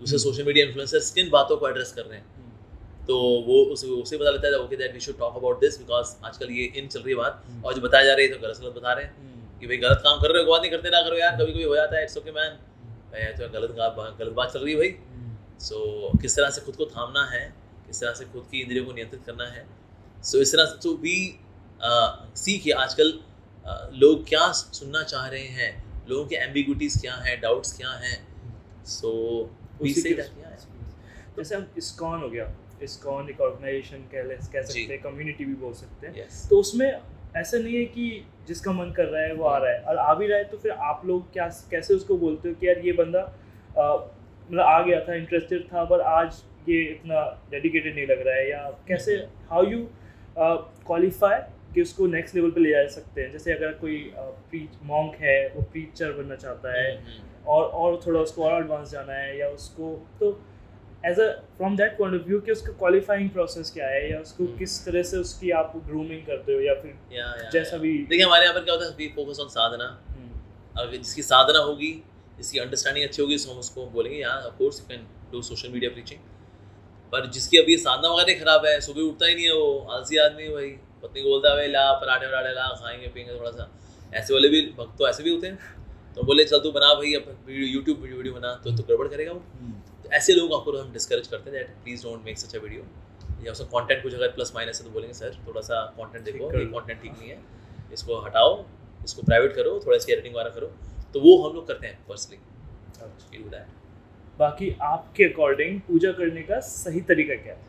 दूसरे सोशल मीडिया इन्फ्लुएंसर्स किन बातों को एड्रेस कर रहे हैं हम्म। तो वो उसे उसे पता लगता है okay that we should talk about this because आजकल ये इन चल रही है बात हम्म। और जो बताया जा रही है तो गलत गलत बता रहे हैं हम्म। कि भाई गलत काम कर रहे हो बात नहीं करते ना करो यार कभी कभी हो जाता है इट्स ओके मैन तो गलत गलत बात चल रही है भाई। सो so, किस तरह से खुद को थामना है किस तरह से खुद की इंद्रियों को नियंत्रित करना है। सो so, इस तरह से तो भी सीख आजकल लोग क्या सुनना चाह रहे हैं लोगों के एम्बिगुटीज क्या हैं डाउट्स क्या हैं। सो जैसे हम इस्कॉन हो गया इस्कॉन एक ऑर्गेनाइजेशन कह कह सकते हैं कम्युनिटी भी बोल सकते हैं। Yes. तो उसमें ऐसा नहीं है कि जिसका मन कर रहा है वो आ रहा है। और आ भी रहा है तो फिर आप लोग क्या कैसे उसको बोलते हो कि यार ये बंदा मतलब आ गया था इंटरेस्टेड था पर आज ये इतना डेडिकेटेड नहीं लग रहा है? या कैसे हाउ यू क्वालिफाई कि उसको नेक्स्ट लेवल पे ले जा सकते हैं? जैसे अगर कोई प्रीच मॉन्क है वो प्रीचर बनना चाहता है हम्म, हम्म। और और थोड़ा उसको और एडवांस जाना है या उसको तो as a from that point of view कि उसका क्वालिफाइंग प्रोसेस क्या है या उसको हम्म। किस तरह से उसकी आप ग्रूमिंग करते हो या फिर जैसा भी देखिए हमारे यहाँ पर क्या होता है वी फोकस ऑन साधना। हम्म, अगर जिसकी साधना होगी जिसकी अंडरस्टैंडिंग अच्छी होगी हम उसको बोलेंगे यहाँ of course you can do social media preaching पर जिसकी अभी साधना वगैरह खराब है सुबह उठता ही नहीं है वो आलसी आदमी है भाई। पत्नी को बोलता है भाई ला पराठे वराठे ला खाएँगे पियेंगे थोड़ा सा। ऐसे वाले भी भक्त तो ऐसे भी होते हैं। तो बोले चल तू बना भाई अब यूट्यूब वीडियो बना। तो तो गड़बड़ करेगा वो। हम्म, तो ऐसे लोगों को हम डिस्करेज करते हैं that please don't make such a video या उसका कंटेंट कुछ अगर प्लस माइनस है तो बोलेंगे सर थोड़ा सा कंटेंट देखो ये कंटेंट ठीक नहीं है। इसको हटाओ इसको प्राइवेट करो थोड़ा इसकी एडिटिंग वगैरह करो। तो वो हम लोग करते हैं पर्सनली अच्छा। बाकी आपके अकॉर्डिंग पूजा करने का सही तरीका क्या है?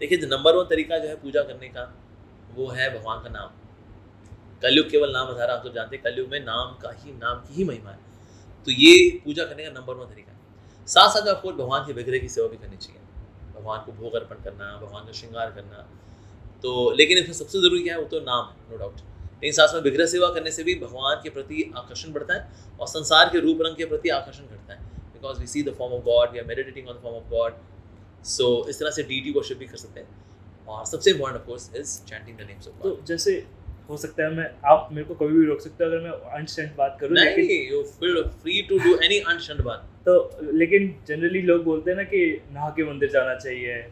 देखिए नंबर वन तरीका जो है पूजा करने का वो है भगवान का नाम। कलयुग केवल नाम आधार आप तो जानते हैं कलयुग में नाम का ही नाम की ही महिमा है। तो ये पूजा करने का नंबर वन तरीका साथ साथ आपको भगवान के विग्रह की सेवा भी करनी चाहिए। भगवान को भोग अर्पण करना, भगवान का श्रृंगार करना। तो लेकिन इसमें सबसे ज़रूरी क्या है, वो तो नाम है नो डाउट लेकिन साथ साथ विग्रह सेवा करने से भी भगवान के प्रति आकर्षण बढ़ता है और संसार के रूप रंग के प्रति आकर्षण घटता है। Because we see the form of God we are meditating on the form of God so इस तरह से डी टी वर्शिप भी कर सकते हैं। और सबसे important of course is chanting the names of तो जैसे हो सकता है मैं आप मेरे को कभी भी रोक सकते हो अगर मैं अनस्टैंड बात करूँ लेकिन नहीं you feel free to do any unshunned बात। तो लेकिन जनरली लोग बोलते हैं ना कि नहा के मंदिर जाना चाहिए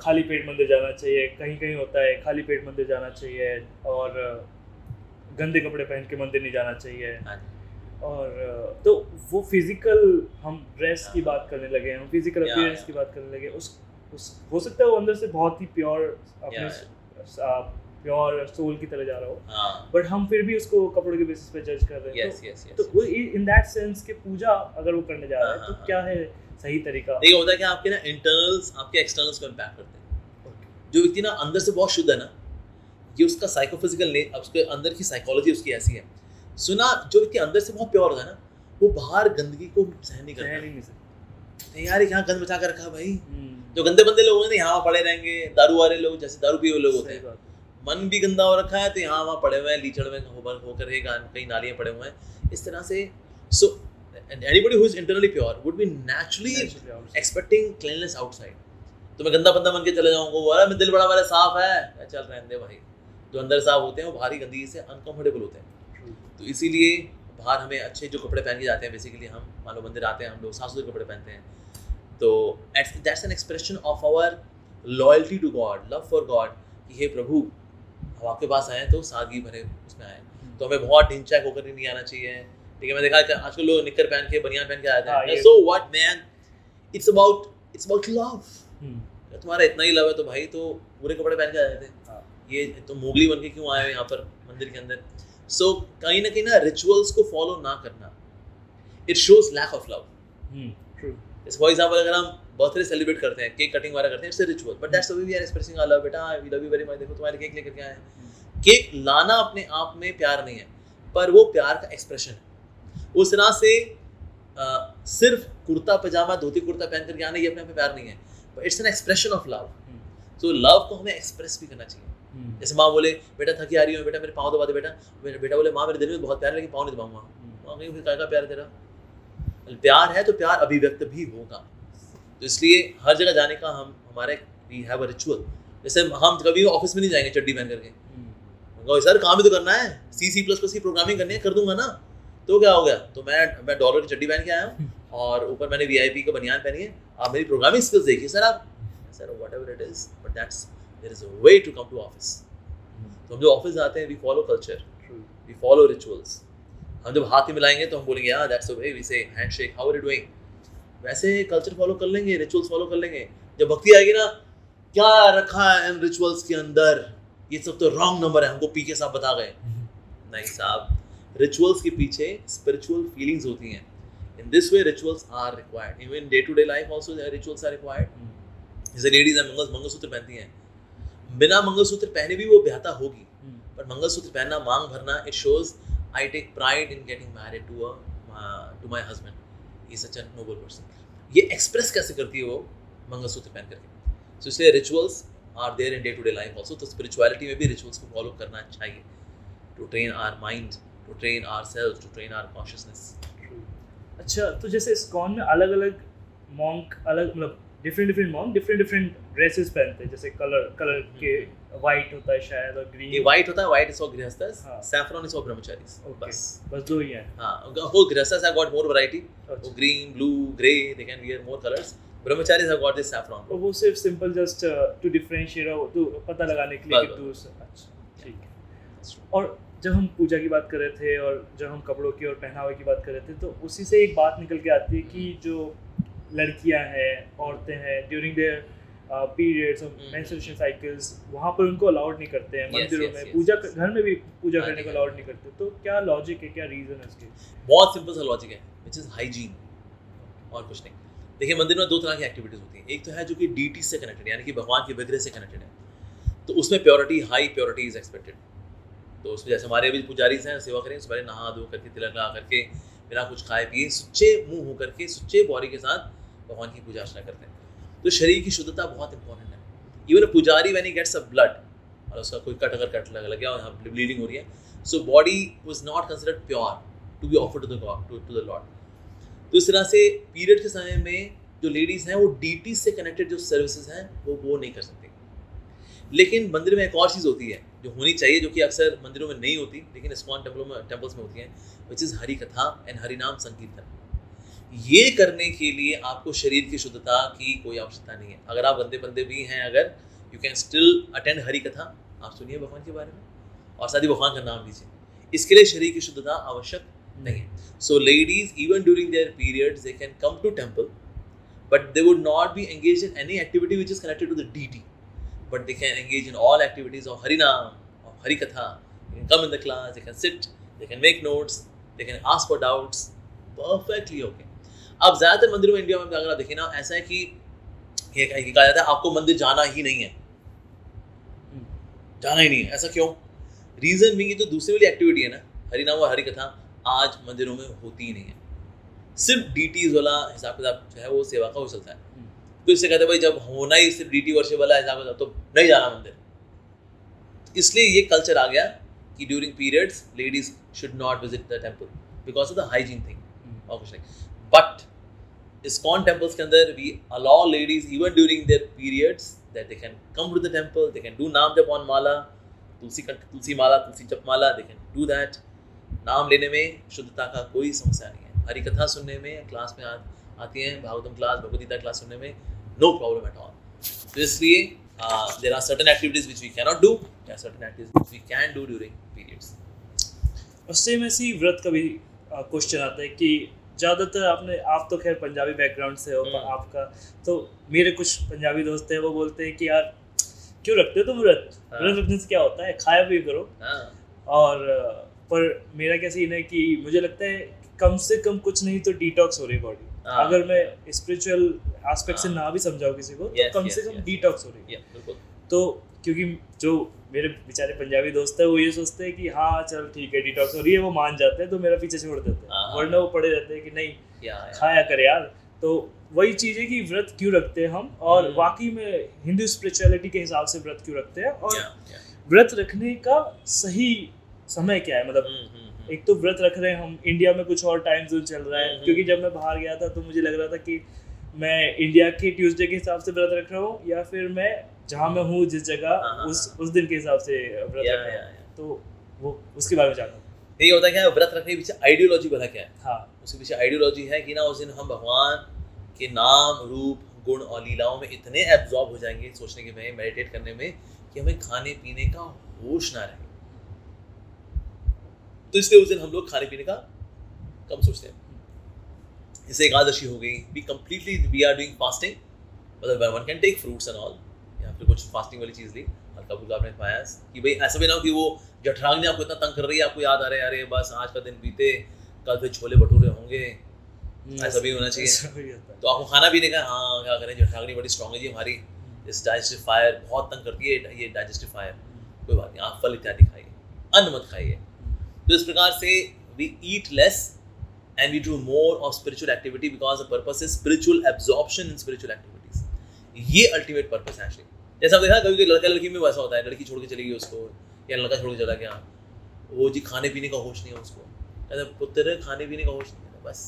खाली पेट मंदिर जाना चाहिए कहीं कहीं होता है खाली पेट मंदिर जाना चाहिए और गंदे कपड़े पहन के मंदिर नहीं जाना चाहिए। हाँ और तो वो फ़िज़िकल हम ड्रेस की बात करने लगे हम फ़िज़िकल अपीयरेंस की बात करने लगे उस उस हो सकता है वो अंदर से बहुत ही प्योर अपने प्योर सोल की तरह जा रहा हो। हाँ। बट हम फिर भी उसको कपड़ों के बेसिस पे जज कर रहे हैं। तो, तो इन दैट सेंस कि पूजा अगर वो करने जा रहा है हाँ, तो हाँ, क्या है सही तरीका? देखिए होता है कि आपके ना इंटरनल्स आपके एक्सटर्नल्स को इम्पैक्ट करते हैं। जो व्यक्ति ना अंदर से बहुत शुद्ध है ना ये उसका साइकोफिजिकल ने अब उसके अंदर की साइकोलॉजी उसकी ऐसी है। सुना जो व्यक्ति अंदर से बहुत प्योर होता है ना वो बाहर गंदगी को सहन नहीं करता। नहीं सकते। यार यहाँ गंद बचा कर रखा भाई? हम्म, जो गंदे बंदे लोग हैं ना यहाँ पड़े रहेंगे दारू वाले लोग जैसे दारू पिए हुए लोग होते हैं। है। मन भी गंदा हो रखा है तो यहाँ वहाँ पड़े हुए हैं लीचड़ में होकर होकर ही गान- कई नालियाँ पड़े हुए हैं। इस तरह से so anybody who is internally pure would be naturally expecting cleanness outside तो मैं गंदा बंदा बन के चले जाऊँगा वो अरे मैं दिल बड़ा मेरा साफ़ है। चल रहे दे भाई। जो अंदर साफ़ होते हैं वो बाहरी गंदगी से अनकंफर्टेबल होते हैं। तो इसीलिए बाहर हमें अच्छे जो कपड़े पहन के जाते हैं बेसिकली हम मान लो मंदिर आते हैं हम लोग साफ़ सुथरे कपड़े पहनते हैं। तो that's an expression of our loyalty to God love for God कि हे प्रभु हम आपके पास आए तो सादगी भरे उसमें आए तो हमें बहुत ढिंचैक होकर नहीं आना चाहिए। ठीक है मैं देखा कि आजकल लोग निक्कर पहन के बनियान पहन के आते हाँ, so what man it's about it's about love hmm, तुम्हारा इतना ही लव है तो भाई तो पूरे कपड़े पहन के आ जाते हाँ। ये तो मोगली बन के क्यों आए हो यहाँ पर मंदिर के अंदर? सो कहीं ना कहीं ना रिचुअल्स को फॉलो ना करना it shows lack of love hmm. For example अगर हम बर्थडे सेलिब्रेट करते हैं केक कटिंग वगैरह करते हैं it's a ritual but that's the way we are expressing our love बेटा we love you very much देखो तुम्हारे केक लेकर के आए हैं। केक लाना अपने आप में प्यार नहीं है पर वो प्यार का एक्सप्रेशन है। उस तरह से अ, सिर्फ़ कुर्ता पजामा धोती कुर्ता पहन करके आना ये अपने आप में प्यार नहीं है। But it's an expression of love तो लव को हमें एक्सप्रेस भी करना चाहिए। हम्म, जैसे माँ बोले बेटा थकी आ रही हो बेटा मेरे पाँव दबा दे बेटा। मेरे बेटा बोले माँ मेरे दिल में बहुत प्यार है लेकिन पाँव नहीं दबाऊँगा। हम्म, माँ कहीं फिर का प्यार तेरा? प्यार है तो प्यार अभिव्यक्त भी होगा। तो इसलिए हर जगह जाने का हम हमारे वी हैव अ रिचुअल जैसे हम कभी ऑफ़िस में नहीं जाएँगे चड्डी पहन करके। हम्म, कहो, सर काम ही तो करना है? सी सी प्लस प्लस की प्रोग्रामिंग करनी है कर दूँगा ना। तो क्या हो गया? तो मैं मैं डॉलर की चड्डी पहन के आया हूँ और ऊपर मैंने वी आई पी का बनियान पहनी है। आप मेरी प्रोग्रामिंग स्किल्स देखिए सर आप। Sir whatever it is but that's there is a way to come to office तो हम जो ऑफ़िस जाते हैं we follow culture we follow rituals हम जब हाथ ही मिलाएँगे तो हम बोलेंगे हाँ that's the way we say handshake how are you doing वैसे कल्चर फॉलो कर लेंगे रिचुअल्स फॉलो कर लेंगे। जब भक्ति आएगी ना, क्या रखा है इन रिचुअल्स के अंदर? ये सब तो रॉन्ग नंबर है, हमको पी के साहब बता गए। नहीं साहब रिचुअल्स के पीछे स्पिरिचुअल फीलिंग्स होती हैं। In this way rituals are required even day to day life also rituals are required जैसे लेडीज़ हैं, मंगल, मंगलसूत्र पहनती हैं। बिना मंगलसूत्र पहने भी वो ब्याहता होगी। पर मंगलसूत्र पहनना, मांग भरना it shows I take pride in getting married to a to my husband he such a noble person ये एक्सप्रेस कैसे करती है वो? मंगलसूत्र पहन करके। सो इसलिए rituals are there in day to day life also तो स्पिरिचुअलिटी में भी रिचुअल्स को फॉलो करना चाहिए। To train our mind to train our self to train our consciousness अच्छा तो जैसे इस्कॉन में अलग अलग मॉन्क अलग मतलब different different monk different different dresses पहनते हैं जैसे कलर कलर के वाइट होता है शायद और ग्रीन ये व्हाइट होता है white is for grihasthas. Saffron is for brahmacharis बस। बस दो ही हैं। हाँ वो grihasthas have got more variety अच्छा। Green blue grey they can wear more colours brahmacharis have got this saffron वो सिर्फ़ सिंपल जस्ट टू डिफरेंशिएट तो पता लगाने के लिए कि तू अच्छा ठीक है। और जब हम पूजा की बात कर रहे थे और जब हम कपड़ों की और पहनावे की बात कर रहे थे तो उसी से एक बात निकल के आती है कि जो लड़कियाँ हैं औरतें हैं during their periods. Menstruation cycles वहाँ पर उनको अलाउड नहीं करते हैं मंदिरों yes, में yes, पूजा yes. घर में भी पूजा करने को अलाउड नहीं करते तो क्या लॉजिक है क्या रीजन है इसके? बहुत सिंपल सा लॉजिक है विच इज़ हाइजीन और कुछ नहीं. देखिए मंदिर में दो तरह की एक्टिविटीज़ होती हैं. एक तो है जो कि डीटी से कनेक्टेड यानी कि भगवान के विग्रह से कनेक्टेड है. तो उसमें purity high purity is expected तो उसमें जैसे हमारे अभी पुजारी हैं सेवा करें सुबह नहा धो करके तिलक लगा करके बिना कुछ खाए पिए सुच्चे मुँह हो करके सुच्चे बॉडी के साथ भगवान की पूजा अर्चना करते हैं। तो शरीर की शुद्धता बहुत इंपॉर्टेंट है। Even pujari when he gets a blood और उसका कोई कट अगर कट लग गया और यहाँ ब्लीडिंग हो रही है so body was not considered pure to be offer to the to to the lord तो इस तरह से पीरियड के समय में जो लेडीज़ हैं, वो डीटी से कनेक्टेड जो सर्विसेज़ हैं, वो वो नहीं कर सकती। लेकिन मंदिर में एक और चीज़ होती है, जो होनी चाहिए, जो कि अक्सर मंदिरों में नहीं होती, लेकिन इस्कॉन टेम्पलों में टेम्पल्स में होती हैं विच इज़ हरी कथा एंड हरि नाम संकीर्तन। ये करने के लिए आपको शरीर की शुद्धता की कोई आवश्यकता नहीं है। अगर आप बंदे बंदे भी हैं, अगर you can still attend Hari katha आप सुनिए भगवान के बारे में और साथ ही भगवान का नाम लीजिए। इसके लिए शरीर की शुद्धता आवश्यक नहीं है। So ladies even during their period they can come to temple but they would not be engage in any activity which is connected to the deity but they can engage in all activities of Hari naam of Hari katha they can come in the class they can sit they can make notes they can ask for doubts perfectly okay. अब ज़्यादातर मंदिरों में India में अगर आप देखें ना, ऐसा है कि कहा जाता है, आपको मंदिर जाना ही नहीं है। जाना ही नहीं है। ऐसा क्यों? रीज़न भी ये तो दूसरी वाली एक्टिविटी है ना, हरिनाम और हरिकथा आज मंदिरों में होती ही नहीं है। सिर्फ़ डी वाला हिसाब किताब जो है वो सेवा का हो सकता है। तो इससे कहते हैं, भाई, जब होना ही सिर्फ़ डी वर्षिप वाला हिसाब किताब तो नहीं जाना मंदिर। इसलिए ये कल्चर आ गया कि during periods ladies should not visit the temple because of the hygiene thing और कुछ नहीं। बट इस्कॉन टेम्पल्स के अंदर we allow ladies even during their periods that they can come to the temple they can do naam jap on mala tulsi tulsi mala tulsi jap mala they can do that naam लेने में शुद्धता का कोई समस्या नहीं है हरी कथा सुनने में क्लास में आ, आती हैं भागवतम क्लास भगवदगीता क्लास सुनने में नो प्रॉब्लम एट ऑल तो इसलिए there are certain activities which we cannot do there certain activities which we can do during periods और सेम ऐसी व्रत का भी क्वेश्चन आता है कि ज़्यादातर आपने आप तो खैर पंजाबी बैकग्राउंड से हो पर हम्म। आपका तो मेरे कुछ पंजाबी दोस्त हैं वो बोलते हैं कि यार क्यों रखते हो तुम व्रत हाँ। व्रत रखने से क्या होता है खाया भी करो हाँ और पर मेरा क्या सीन है कि मुझे लगता है कम से कम कुछ नहीं तो डिटॉक्स हो रही बॉडी हाँ। अगर मैं स्पिरिचुअल एस्पेक्ट से। ना भी समझाऊं किसी को तो कम से कम डिटॉक्स हो रही है तो क्योंकि जो मेरे बेचारे पंजाबी दोस्त है वो ये सोचते हैं कि हाँ चल ठीक है डिटॉक्स हो रही है वो मान जाते हैं तो मेरा पीछे छोड़ देते हैं हाँ। वरना वो पड़े रहते हैं कि नहीं खाया कर यार तो वही चीज़ है कि व्रत क्यों रखते हैं हम और हम्म। वाकई में हिंदू स्पिरिचुअलिटी के हिसाब से व्रत क्यों रखते हैं और व्रत रखने का सही समय क्या है मतलब हम्म, हम्म। एक तो व्रत रख रहे हैं हम इंडिया में कुछ और टाइम जोन चल रहा है। क्योंकि जब मैं बाहर गया था तो मुझे लग रहा था कि मैं इंडिया के ट्यूसडे के हिसाब से व्रत रख रहा हूँ या फिर मैं जहाँ मैं हूँ जिस हाँ, जगह हाँ, उस हाँ। उस दिन के हिसाब से व्रत या या या। तो वो उसके बारे में जानना हूँ ये होता क्या है व्रत रखने के पीछे आइडियोलॉजी भला क्या है? हाँ। उसके पीछे आइडियोलॉजी है कि ना उस दिन हम भगवान के नाम रूप गुण और लीलाओं में इतने एब्जॉर्ब हो जाएँगे सोचने के में मेडिटेट करने में कि हमें खाने पीने का होश ना रहे। तो इसलिए उस दिन हम लोग खाने पीने का कम सोचते हैं। जैसे एकादशी हो गई we completely we are doing fasting मतलब one can take fruits and all फिर कुछ फास्टिंग वाली चीज़ ली। हल्का फुल्का आपने खाया। कि भाई ऐसा भी ना हो कि वो जठराग्नि आपको इतना तंग कर रही है आपको याद आ रहा है अरे बस आज का दिन बीते कल फिर छोले भटूरे होंगे। ऐसा भी होना चाहिए। भी। तो आपको खाना पीने का हाँ क्या करें जठरागनी बड़ी स्ट्रांग है जी हमारी। इस डाइजेस्टिव फायर बहुत तंग करती है ये डाइजेस्टिव फायर कोई बात नहीं आप फल इत्यादि खाइए अन्न मत खाइए। तो इस प्रकार से we eat less and we do more of spiritual activity because the purpose is spiritual absorption in spiritual activities ये अल्टीमेट पर्पस है एक्चुअली जैसा आपने देखा कभी कभी लड़का लड़की में वैसा होता है लड़की छोड़ के चली गई उसको या लड़का छोड़ के चला गया। वो जी खाने पीने का होश नहीं है उसको। कहते पुत्र खाने पीने का होश नहीं है बस।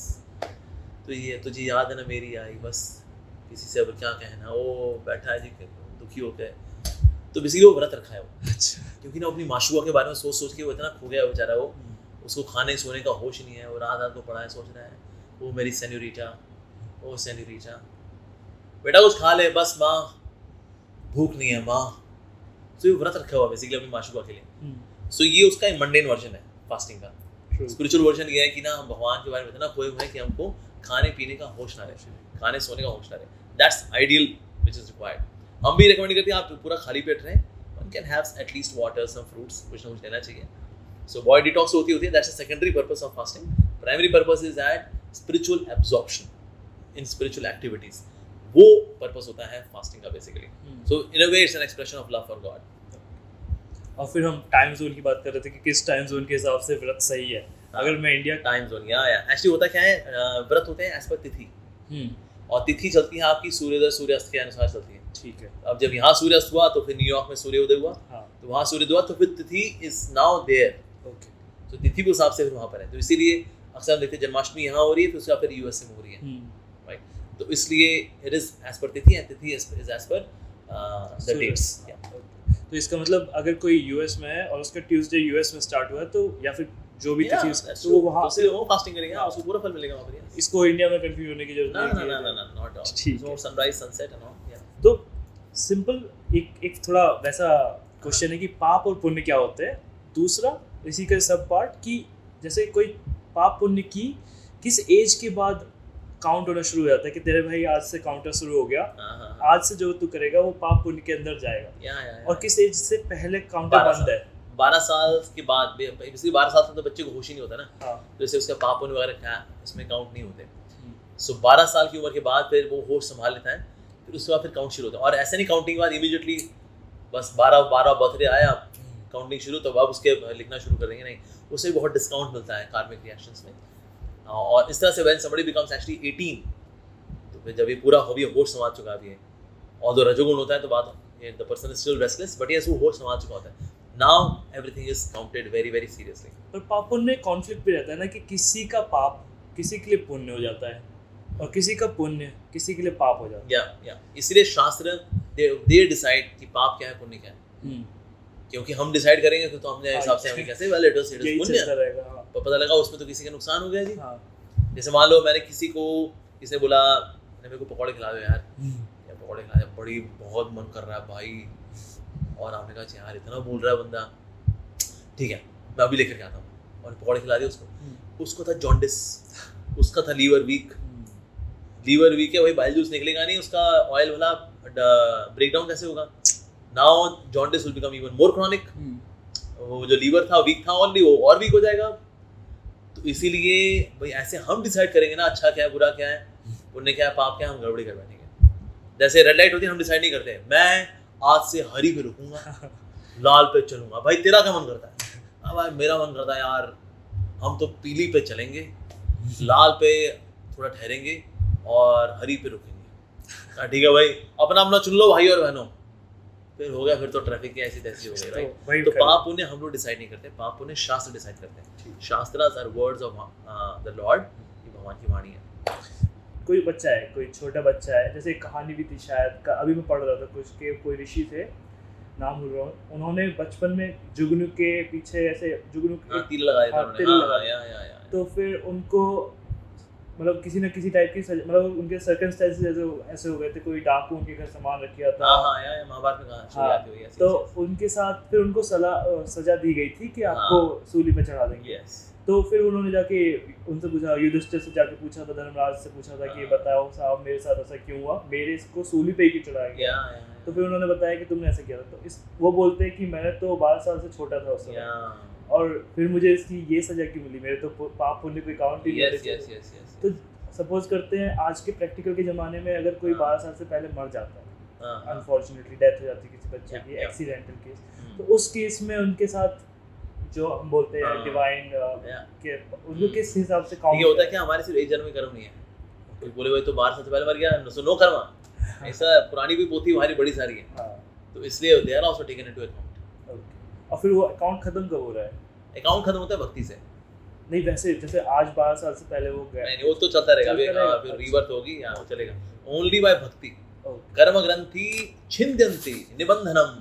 तो ये तुझे याद है ना मेरी आई बस। किसी से अब क्या कहना? वो बैठा है जी दुखी हो गए तो बेसिकली वो व्रत रखा है वो। अच्छा। क्योंकि ना अपनी माशुआ के बारे में सोच सोच के वो इतना खो गया है बेचारा वो। उसको खाने सोने का होश नहीं है वो रात रात को पड़ा है सोच रहा है। वो मेरी सेन्यूरिटा ओ सेन्यूरिटा। बेटा कुछ खा ले बस माँ। भूख नहीं है माँ। तो ये व्रत रखा हुआ बेसिकली अपनी माशुका के लिए सो ये उसका मंडेन वर्जन है फास्टिंग का। स्पिरिचुअल वर्जन ये है कि ना हम भगवान के बारे में इतना खोए हुए हैं कि हमको खाने पीने का होश ना रहे खाने सोने का होश ना रहे। That's ideal which is required हम भी रिकमेंड करते हैं आप पूरा खाली पेट रहें। One can have at least water some fruits कुछ ना कुछ लेना चाहिए। सो बॉडी डिटॉक्स होती होती है that's a secondary purpose of fasting primary purpose is that spiritual absorption in spiritual activities वो पर्पस होता है फास्टिंग का basically. So in a way it's an expression of love for God और फिर हम टाइम जोन की बात कर रहे थे कि किस टाइम जोन के हिसाब से व्रत सही है। हाँ। अगर मैं इंडिया टाइम जोन या एक्चुअली होता क्या है? व्रत होते हैं एज पर तिथि। हम्म, और तिथि चलती है आपकी सूर्योदय सूर्यास्त के अनुसार चलती है। ठीक है। अब जब यहाँ सूर्यास्त हुआ तो फिर न्यूयॉर्क में सूर्योदय हुआ। हाँ। तो वहाँ सूर्योदय हुआ तो फिर तिथि इज़ नाउ देयर ओके तो तिथि के हिसाब से फिर वहाँ पर है। तो इसीलिए अक्सर हम देखते हैं जन्माष्टमी यहाँ हो रही है फिर उसके बाद फिर यूएसए में हो रही है। राइट तो इसलिए इट इज़ एज पर tithi and tithi is as per the dates तो इसका मतलब अगर कोई यूएस में है और उसका ट्यूसडे यूएस में स्टार्ट हुआ है तो या फिर जो भी तिथि उस- तो वो वहाँ से वो फास्टिंग करेंगे हाँ। उसको पूरा फल मिलेगा वहाँ पर इसको इंडिया में कंफ्यूज होने की ज़रूरत नहीं ना है। ना ना ना नॉट ऑल ठीक है। No sunrise sunset and all या तो सिंपल एक एक थोड़ा वैसा क्वेश्चन है कि पाप और पुण्य क्या होते हैं? दूसरा इसी का सब पार्ट कि जैसे कोई पाप पुण्य की किस एज के बाद काउंट होना शुरू हो जाता है कि तेरे भाई आज से काउंटर शुरू हो गया। हाँ हाँ आज से जो तू करेगा वो पाप पुण्य के अंदर जाएगा। या या या। और किस एज से पहले काउंटर बंद है? बारह साल के बाद बेसिकली बारह साल तक तो बच्चे को होश ही नहीं होता ना। हाँ। जैसे उसका पापन वगैरह क्या इसमें काउंट नहीं होते। सो बारह साल की उम्र के बाद फिर वो होश संभाल लेता है फिर उसके बाद फिर काउंट शुरू होता है। और ऐसे नहीं काउंटिंग के बाद इमीजिएटली बस बारह बारह बर्थडे आया काउंटिंग शुरू तो अब उसके लिखना शुरू कर देंगे नहीं। उससे भी बहुत डिस्काउंट मिलता है कार्मिक रिएक्शंस में। हाँ, और इस तरह से व्हेन समबडी बिकम्स एक्चुअली 18 तो फिर जब ये पूरा हॉबी होश संभाल चुका भी है और जो रजोगुण होता है तो बात the person is still restless but yes वो होश संभाल चुका होता है। Now everything is counted very very seriously पर पाप पुण्य में कॉन्फ्लिक्ट भी रहता है ना कि किसी का पाप किसी के लिए पुण्य हो जाता है और किसी का पुण्य किसी के लिए पाप हो जाता है। या या इसलिए शास्त्र दे दे डिसाइड कि पाप क्या है पुण्य क्या है। है क्योंकि हम डिसाइड करेंगे तो हमने हाँ, हिसाब से हमें कैसे वेल इट पुण्य चलता रहेगा हाँ। पता लगा उसमें तो किसी का नुकसान हो गया जी। हाँ। जैसे मान लो मैंने किसी को किसी ने बोला "ने मेरे को पकौड़े खिला दो यार। या पकौड़े खिला दो बड़ी बहुत मन कर रहा है भाई। और आपने कहा यार इतना बोल रहा है बंदा। ठीक है मैं अभी लेकर के आता हूँ। और पकौड़े खिला दिए उसको। उसको था जॉन्डिस उसका था लीवर वीक लीवर वीक है वही बाइल जूस निकलेगा नहीं उसका ऑयल वाला ब्रेक डाउन कैसे होगा? Now jaundice will become even more chronic वो जो लीवर था वीक था ऑलरेडी वो और वीक हो जाएगा। तो इसीलिए भाई ऐसे हम डिसाइड करेंगे ना अच्छा क्या है बुरा क्या है पुण्य क्या है पाप क्या है हम गड़बड़ी कर बैठेंगे जैसे रेड लाइट होती है हम डिसाइड नहीं करते। मैं आज से हरी पे रुकूँगा लाल पे चलूँगा। भाई तेरा क्या मन करता है? अब भाई मेरा मन करता है यार हम तो पीली पे चलेंगे लाल पे थोड़ा ठहरेंगे और हरी पे रुकेंगे। हाँ, ठीक है भाई अपना अपना चुन लो भाई और बहनों। फिर हो गया फिर तो ट्रैफ़िक की ऐसी तैसी हो गई तो राइट तो पाप पुण्य हम लोग डिसाइड नहीं करते पाप पुण्य शास्त्र डिसाइड करते हैं। Shastra are words of the lord ये भगवान की वाणी है। कोई बच्चा है कोई छोटा बच्चा है जैसे एक कहानी भी थी शायद का अभी मैं पढ़ रहा था कुछ के कोई ऋषि थे नाम भूल रहा हूँ उन्होंने बचपन में जुगनू के पीछे ऐसे जुगनू हाँ, के तिल लगाए थे हाँ, उन्होंने। तिल हाँ, लगाए। हाँ, या, या, या, तो फिर उनको मतलब किसी न किसी टाइप की मतलब उनके सर्कमस्टेंसेस ऐसे ऐसे हो गए थे कोई डाकू उनके घर सामान रख किया था। हाँ हाँ या, या, महाभारत में कहा हाँ, आती हुई तो उनके साथ फिर उनको सला अ, सजा दी गई थी कि आपको सूली पे चढ़ा देंगे। तो फिर उन्होंने जाके उनसे पूछा युधिष्ठिर से जाके पूछा था धर्मराज से पूछा था कि ये हाँ। बताओ साहब मेरे साथ ऐसा क्यों हुआ? मेरे इसको सूली पे ही क्यों चढ़ाया गया? तो फिर उन्होंने बताया कि तुमने ऐसा किया था। तो इस वो बोलते हैं कि मैं तो बारह साल से छोटा था उस समय। और फिर मुझे इसकी ये सजा क्यों मिली? मेरे तो पाप पुण्य कोई काउंट ही यस यस यस यस तो सपोज़ करते हैं आज के प्रैक्टिकल के ज़माने में अगर कोई हाँ। बारह साल से पहले मर जाता है हाँ हाँ। अनफॉर्चुनेटली डेथ हो जाती है किसी बच्चे की एक्सीडेंटल केस हम्म, तो उस केस में उनके साथ जो हम बोलते हैं हाँ। डिवाइन के उनको किस हिसाब से काउंट है होता है क्या हमारे सिर्फ़ एक जन्म में कर्म नहीं है। कोई बोले भाई तो बारह साल से पहले मर गया सो नो कर्मा। ऐसा पुरानी भी पोथी हमारी बड़ी सारी है। हाँ। तो इसलिए they are also taken into account और फिर वो अकाउंट खत्म कब हो रहा है? अकाउंट खत्म होता है भक्ति से। नहीं वैसे जैसे आज बारह साल से पहले वो गया। नहीं वो तो चलता रहेगा। अभी फिर रीबर्थ होगी हाँ वो चलेगा। ओनली बाय भक्ति कर्म ग्रंथि छिंद्यंति निबंधनम।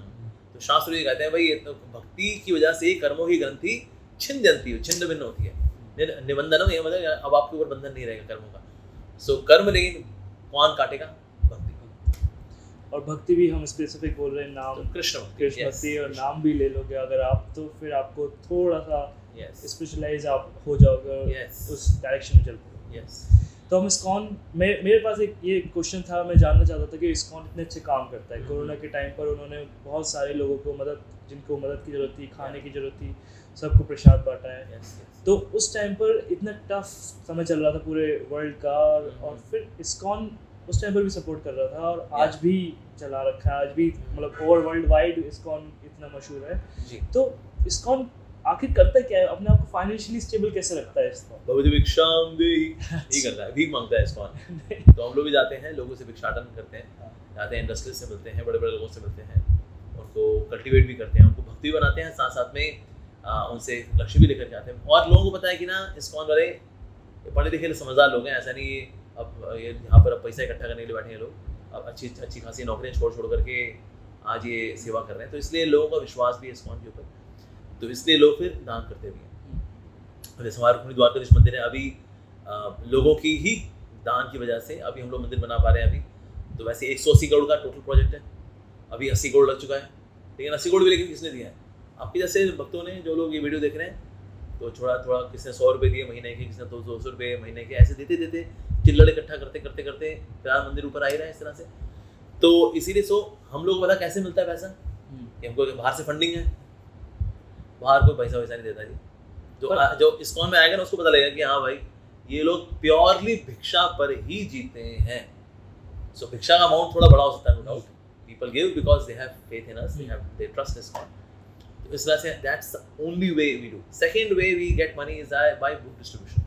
तो शास्त्र ये कहते हैं भाई ये तो भक्ति की वजह से कर्मों की ग्रंथि छिंद्यंति छिन्न भिन्न होती है। निबंधनम ये मतलब अब आपके ऊपर बंधन नहीं रहेगा कर्मों का। सो कर्म लेकिन कौन काटेगा? और भक्ति भी हम स्पेसिफिक बोल रहे हैं नाम तो कृष्ण कृष्ण भक्ति और नाम भी ले लोगे अगर आप तो फिर आपको थोड़ा सा स्पेशलाइज आप हो जाओगे उस डायरेक्शन में चल पाओगे। तो हम इस्कॉन मे, मेरे पास एक ये क्वेश्चन था मैं जानना चाहता था कि इस्कॉन इतने अच्छे काम करता है। Mm-hmm. कोरोना के टाइम पर उन्होंने बहुत सारे लोगों को मदद जिनको मदद की ज़रूरत थी खाने की ज़रूरत थी सबको प्रसाद बांटा है। Yes, yes. तो उस टाइम पर इतना टफ समय चल रहा था पूरे वर्ल्ड का और mm-hmm. फिर इस्कॉन उस टाइम पर भी सपोर्ट कर रहा था और आज भी चला रखा है आज भी मतलब ओवर वर्ल्ड वाइड इसकॉन इतना मशहूर है। तो इस्कॉन आखिर करता क्या है? अपने आप को फाइनेंशियली स्टेबल कैसे रखता है इसको भगवती भिक्षाम दे ही। करता है भीख माँगता है इसको तो हम लोग भी जाते हैं लोगों से भिक्षाटन करते हैं हाँ। जाते हैं इंडस्ट्री से मिलते हैं बड़े बड़े लोगों से मिलते हैं उनको कल्टीवेट भी करते हैं उनको भक्ति भी बनाते हैं साथ साथ में उनसे लक्ष्य भी लेकर जाते हैं। और लोगों को पता है कि ना इसकॉन वाले पढ़े लिखे समझदार लोग हैं ऐसा नहीं अब ये यहाँ पर अब पैसा इकट्ठा करने के लिए बैठे हैं लोग। अब अच्छी अच्छी खासी नौकरियाँ छोड़ छोड़ करके आज ये सेवा कर रहे हैं। तो इसलिए लोगों का विश्वास भी है इस्कॉन के ऊपर। तो इसलिए लोग फिर दान करते भी हैं। जैसे हमारे खुनी द्वारकाधीश मंदिर है अभी आ, लोगों की ही दान की वजह से अभी हम लोग मंदिर बना पा रहे हैं अभी। तो वैसे एक सौ अस्सी करोड़ का टोटल प्रोजेक्ट है। अभी अस्सी करोड़ लग चुका है। लेकिन अस्सी करोड़ भी लेकिन किसने दिया है? आपके जैसे भक्तों ने जो लोग ये वीडियो देख रहे हैं तो थोड़ा थोड़ा किसने सौ रुपये दिए महीने के किसने दो सौ रुपये महीने के ऐसे देते देते चिल्लड़ इकट्ठा करते करते करते फ़िलहाल मंदिर ऊपर आ ही रहा है इस तरह से। तो इसीलिए सो हम लोग पता कैसे मिलता है पैसा? हम्म। कि हमको बाहर से फंडिंग है। बाहर कोई पैसा वैसा नहीं देता जी। जो जो इस्कॉन में आएगा ना उसको पता लगेगा कि हाँ भाई ये लोग प्योरली भिक्षा पर ही जीते हैं। सो भिक्षा का अमाउंट थोड़ा बड़ा हो सकता है no doubt people give because they have faith in us they have they trust ISKCON तो इस तरह से that's the only way we do second way we get money is by book distribution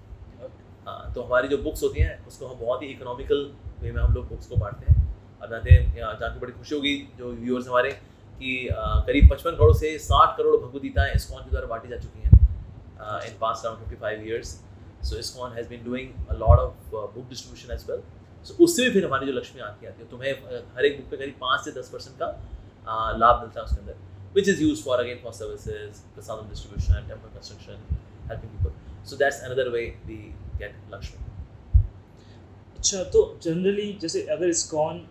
हाँ तो हमारी जो बुक्स होती हैं उसको हम बहुत ही इकोनॉमिकल वे में हम लोग बुक्स को बांटते हैं। अब जानते हैं जान के बड़ी खुशी होगी जो व्यूअर्स हमारे कि करीब पचपन करोड़ से साठ करोड़ भगवदगीताएँ इस्कॉन के द्वारा बांटी जा चुकी हैं in past around fifty five years so ISKCON has been doing lot of book distribution as well so उससे भी फिर हमारी जो लक्ष्मी आती आती है तुम्हें हर एक बुक पे करीब पाँच से दस परसेंट का लाभ मिलता है उसके अंदर which is use for again services, prasadam distribution, temple construction, helping people. So that's another way we get Lakshmi. अच्छा तो जनरली जैसे अगर इस्कॉन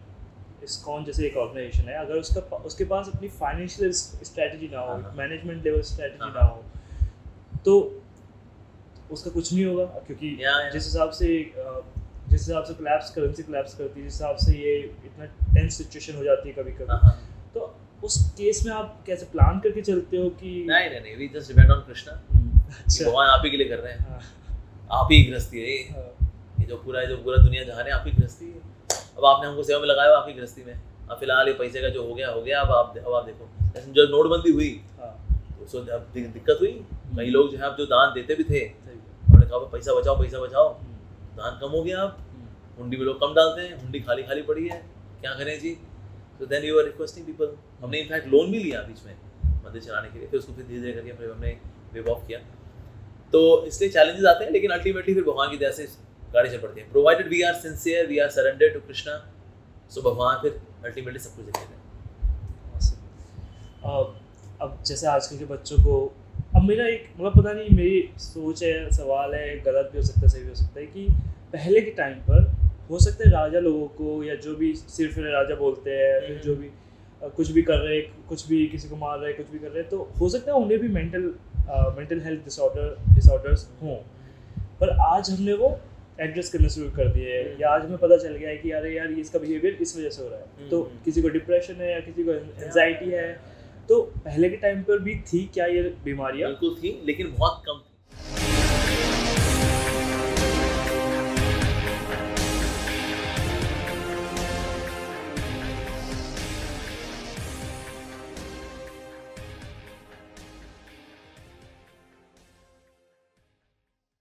इस्कॉन जैसे एक ऑर्गेनाइजेशन है अगर उसका उसके पास अपनी फाइनेंशियल स्ट्रेटजी ना हो मैनेजमेंट लेवल स्ट्रेटजी ना हो। तो उसका कुछ नहीं होगा? क्योंकि जिस हिसाब से जिस हिसाब से क्लैप्स करेंसी क्लैप्स करती है जिस हिसाब से ये इतना टेंस सिचुएशन हो जाती है कभी कभी तो उस केस में आप कैसे प्लान करके चलते हो कि नहीं नहीं नहीं we just depend on Krishna भगवान आप ही के लिए कर रहे हैं। हाँ। आप ही गृहस्थी है। हाँ। ये जो पूरा जो पूरा दुनिया जहाँ है आप ही गृहस्थी है। अब आपने हमको सेवा में लगाया आपकी गृहस्थी में। अब फ़िलहाल ये पैसे का जो हो गया हो गया अब आप अब आप देखो। जो नोटबंदी हुई हाँ। तो उसको अब दिक्कत हुई। कई लोग जो है अब जो दान देते भी थे उन्होंने कहा पैसा बचाओ पैसा बचाओ। हम्म। दान कम हो गया अब। हम्म। हुंडी में लोग कम डालते हैं हुंडी खाली खाली पड़ी है। क्या करें जी? तो then you are requesting people हमने इनफैक्ट लोन भी लिया बीच में मंदिर चलाने के लिए। फिर उसको फिर धीरे धीरे करके फिर हमने वेव ऑफ़ किया। तो इसलिए चैलेंजेस आते हैं लेकिन अल्टीमेटली फिर भगवान की दया से गाड़ी चल पड़ती है। Provided we are sincere we are surrender to Krishna so भगवान फिर अल्टीमेटली सब कुछ हैं। अब जैसे आजकल के बच्चों को अब मेरा एक मतलब पता नहीं मेरी सोच है सवाल है गलत भी हो सकता है सही भी हो सकता है कि पहले के टाइम पर हो सकता है राजा लोगों को या जो भी सिर्फ़ राजा बोलते हैं फिर जो भी कुछ भी कर रहे कुछ भी किसी को मार रहे कुछ भी कर रहे तो हो सकता है उन्हें भी mental mental health disorder disorders हों। पर आज हमने वो एड्रेस करना शुरू कर दिए है। या आज हमें पता चल गया है कि यार यार ये इसका बिहेवियर इस वजह से हो रहा है। हम्म, तो हम्म। किसी को डिप्रेशन है या किसी को एनजाइटी है। तो पहले के टाइम पर भी थी क्या ये बीमारियाँ? बिल्कुल थी लेकिन बहुत